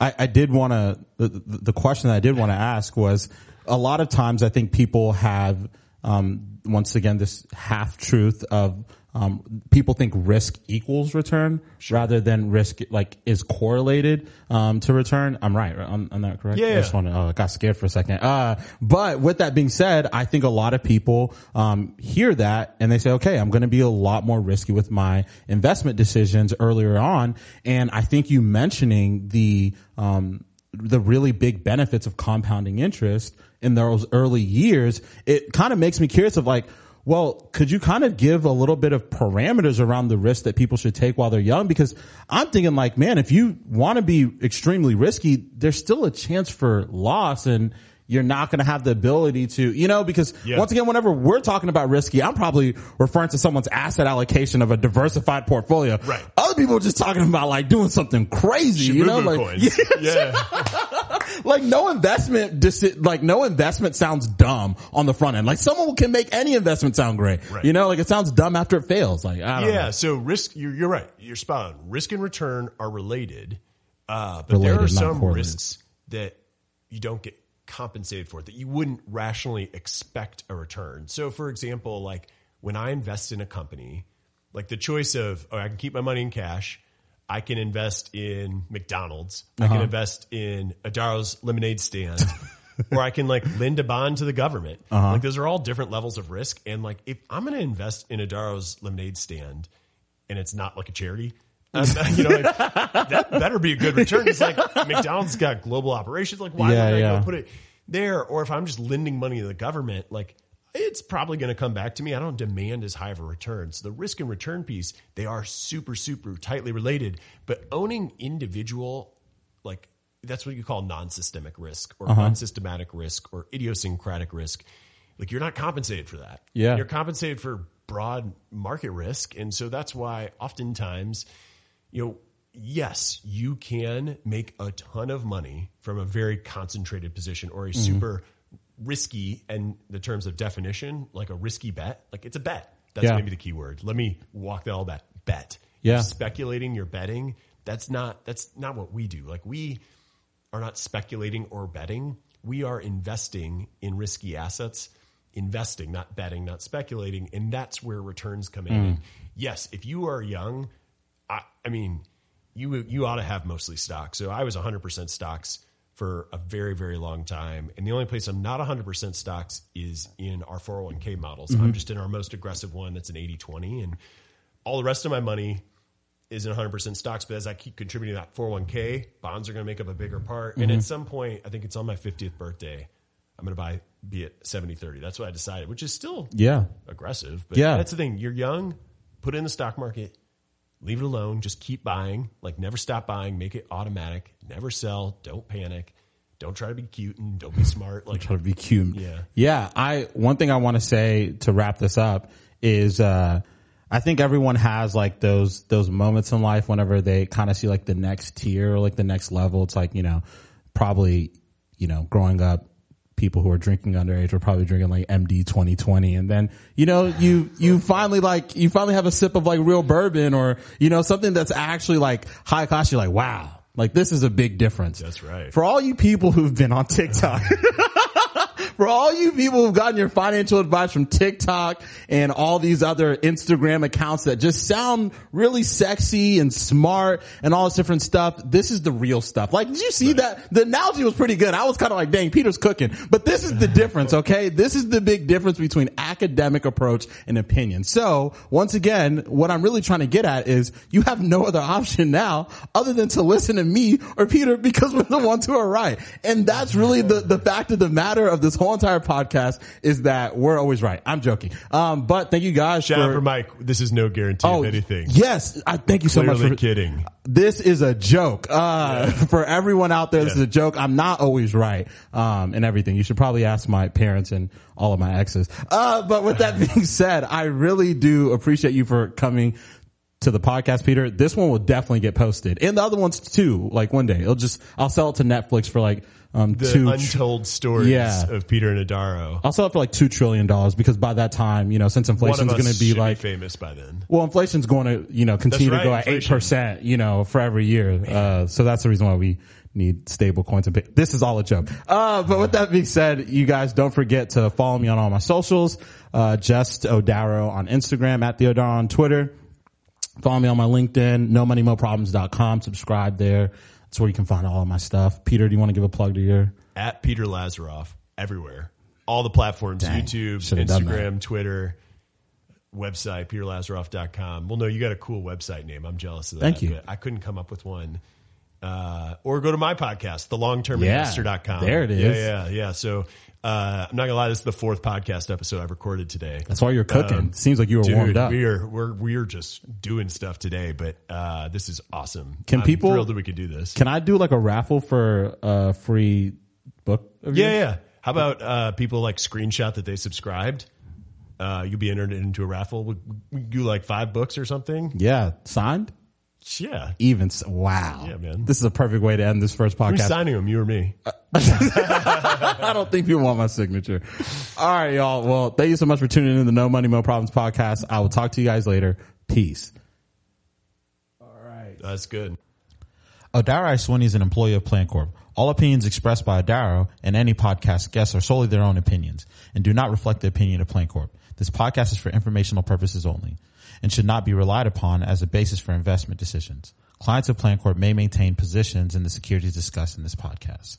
I, I, I did want to, the, the question that I did want to ask was a lot of times I think people have, um, once again, this half truth of, um, people think risk equals return rather than risk like is correlated, um, to return. I'm right. right? I'm, I'm not correct.
Yeah,
I just want to, oh, I got scared for a second. Uh, but with that being said, I think a lot of people, um, hear that and they say, okay, I'm going to be a lot more risky with my investment decisions earlier on. And I think you mentioning the, um, the really big benefits of compounding interest in those early years, it kind of makes me curious of like, well, could you kind of give a little bit of parameters around the risk that people should take while they're young? Because I'm thinking like, man, if you want to be extremely risky, there's still a chance for loss and you're not going to have the ability to, you know, because
Yeah.
once again, whenever we're talking about risky, I'm probably referring to someone's asset allocation of a diversified portfolio.
Right.
Other people are just talking about like doing something crazy, you know, like,
coins. yeah.
like no investment, like no investment sounds dumb on the front end. Like someone can make any investment sound great.
Right.
You know, like it sounds dumb after it fails. Like, I don't
Yeah,
know.
so risk. You're, you're right. You're spot on. Risk and return are related, uh, but there are some risks that you don't get compensated for it, that you wouldn't rationally expect a return. So, for example, like when I invest in a company, like the choice of, oh, I can keep my money in cash, I can invest in McDonald's, I can uh-huh. invest in Adaro's lemonade stand. or I can like lend a bond to the government. Uh-huh. Like those are all different levels of risk. And like if I'm going to invest in Adaro's lemonade stand and it's not like a charity, um, you know, like, that better be a good return. It's like McDonald's got global operations. Like why
Yeah,
would I
yeah.
go put it there? Or if I'm just lending money to the government, like it's probably going to come back to me. I don't demand as high of a return. So the risk and return piece, they are super, super tightly related. But owning individual, like that's what you call non-systemic risk or unsystematic risk or idiosyncratic risk. Like you're not compensated for that.
Yeah.
You're compensated for broad market risk. And so that's why oftentimes, you know, yes, you can make a ton of money from a very concentrated position or a
Mm-hmm.
super risky and the terms of definition, like a risky bet. Like it's a bet. That's
Yeah.
maybe the key word. Let me walk that all back. Bet.
Yeah.
You're speculating, you're betting. That's not that's not what we do. Like we are not speculating or betting. We are investing in risky assets, investing, not betting, not speculating. And that's where returns come in. And yes, if you are young, I, I mean, you, you ought to have mostly stocks. So I was 100% stocks for a very, very long time. And the only place I'm not 100% stocks is in our 401k models. I'm mm-hmm. just in our most aggressive one that's an 80 20. And all the rest of my money isn't 100% stocks, but as I keep contributing to that 401k, bonds are going to make up a bigger part. And mm-hmm. at some point, I think it's on my 50th birthday, I'm going to buy be it 70 30. That's what I decided, which is still
Yeah.
aggressive. But
Yeah.
that's the thing. You're young, put it in the stock market, leave it alone, just keep buying, like never stop buying, make it automatic, never sell, don't panic. Don't try to be cute and don't be smart. Like
try to be cute.
Yeah.
Yeah. I, one thing I want to say to wrap this up is, uh, I think everyone has like those, those moments in life whenever they kind of see like the next tier or like the next level. It's like, you know, probably, you know, growing up, people who are drinking underage were probably drinking like MD 2020. And then, you know, you, you finally like, you finally have a sip of like real bourbon or, you know, something that's actually like high cost. You're like, wow, like this is a big difference.
That's right.
For all you people who've been on TikTok, for all you people who've gotten your financial advice from TikTok and all these other Instagram accounts that just sound really sexy and smart and all this different stuff, this is the real stuff. Like, did you see that? The analogy was pretty good. I was kind of like, dang, Peter's cooking. But this is the difference, okay? This is the big difference between academic approach and opinion. So, once again, what I'm really trying to get at is you have no other option now other than to listen to me or Peter because we're the ones who are right. And that's really the, the fact of the matter of this whole entire podcast is that we're always right. I'm joking. Um, but thank you guys
shout out
for,
for Mike. This is no guarantee of anything.
Oh, Yes, I thank you so much for
kidding.
This is a joke. Uh, for everyone out there, this is a joke. I'm not always right, um, and everything. You should probably ask my parents and all of my exes. Uh, but with that being said, I really do appreciate you for coming to the podcast, Peter. This one will definitely get posted and the other ones too. Like one day it'll just, I'll sell it to Netflix for like, um,
The
two,
untold stories
Yeah.
of Peter and Adaro.
I'll sell it for like two trillion dollars because by that time, you know, since inflation's going to be like,
famous by then.
well, inflation's going to, you know, continue
That's
to go at eight percent, you know, for every year. Uh, so that's the reason why we need stable coins and pay. This is all a joke. Uh, but with that being said, you guys don't forget to follow me on all my socials. Uh, just Odaro on Instagram, at the Odaro on Twitter. Follow me on my LinkedIn, nomoneymoproblems.com. Subscribe there. That's where you can find all of my stuff. Peter, do you want to give a plug to your?
At Peter Lazaroff everywhere. All the platforms, YouTube,
should've done
Instagram, Twitter, website, peterlazaroff.com. Well, no, you got a cool website name. I'm jealous of that.
Thank you.
I couldn't come up with one. Uh, or go to my podcast,
Yeah,
thelongterminvestor.com.
there it is.
Yeah, yeah, yeah. So, uh, I'm not gonna lie. This is the fourth podcast episode I've recorded today.
That's why you're cooking. Seems like you were
Um, Dude,
warmed up.
we are we're we're just doing stuff today, but uh, this is awesome.
Can
I'm
people-
thrilled that we could do this?
Can I do like a raffle for a free book? Of
yeah,
yours?
yeah. How about uh, people like screenshot that they subscribed? Uh, you'll be entered into a raffle. We, we do like five books or something.
Yeah. Signed?
Yeah,
Even s- wow.
Yeah, man.
This is a perfect way to end this first
who's
podcast.
signing them? You or me?
I don't think people want my signature. All right, y'all. Well, thank you so much for tuning in to the No Money, No Problems podcast. I will talk to you guys later. Peace. All right.
That's good.
Adara Iswani is an employee of PlanCorp. All opinions expressed by Adara and any podcast guests are solely their own opinions and do not reflect the opinion of PlanCorp. This podcast is for informational purposes only and should not be relied upon as a basis for investment decisions. Clients of PlanCorp may maintain positions in the securities discussed in this podcast.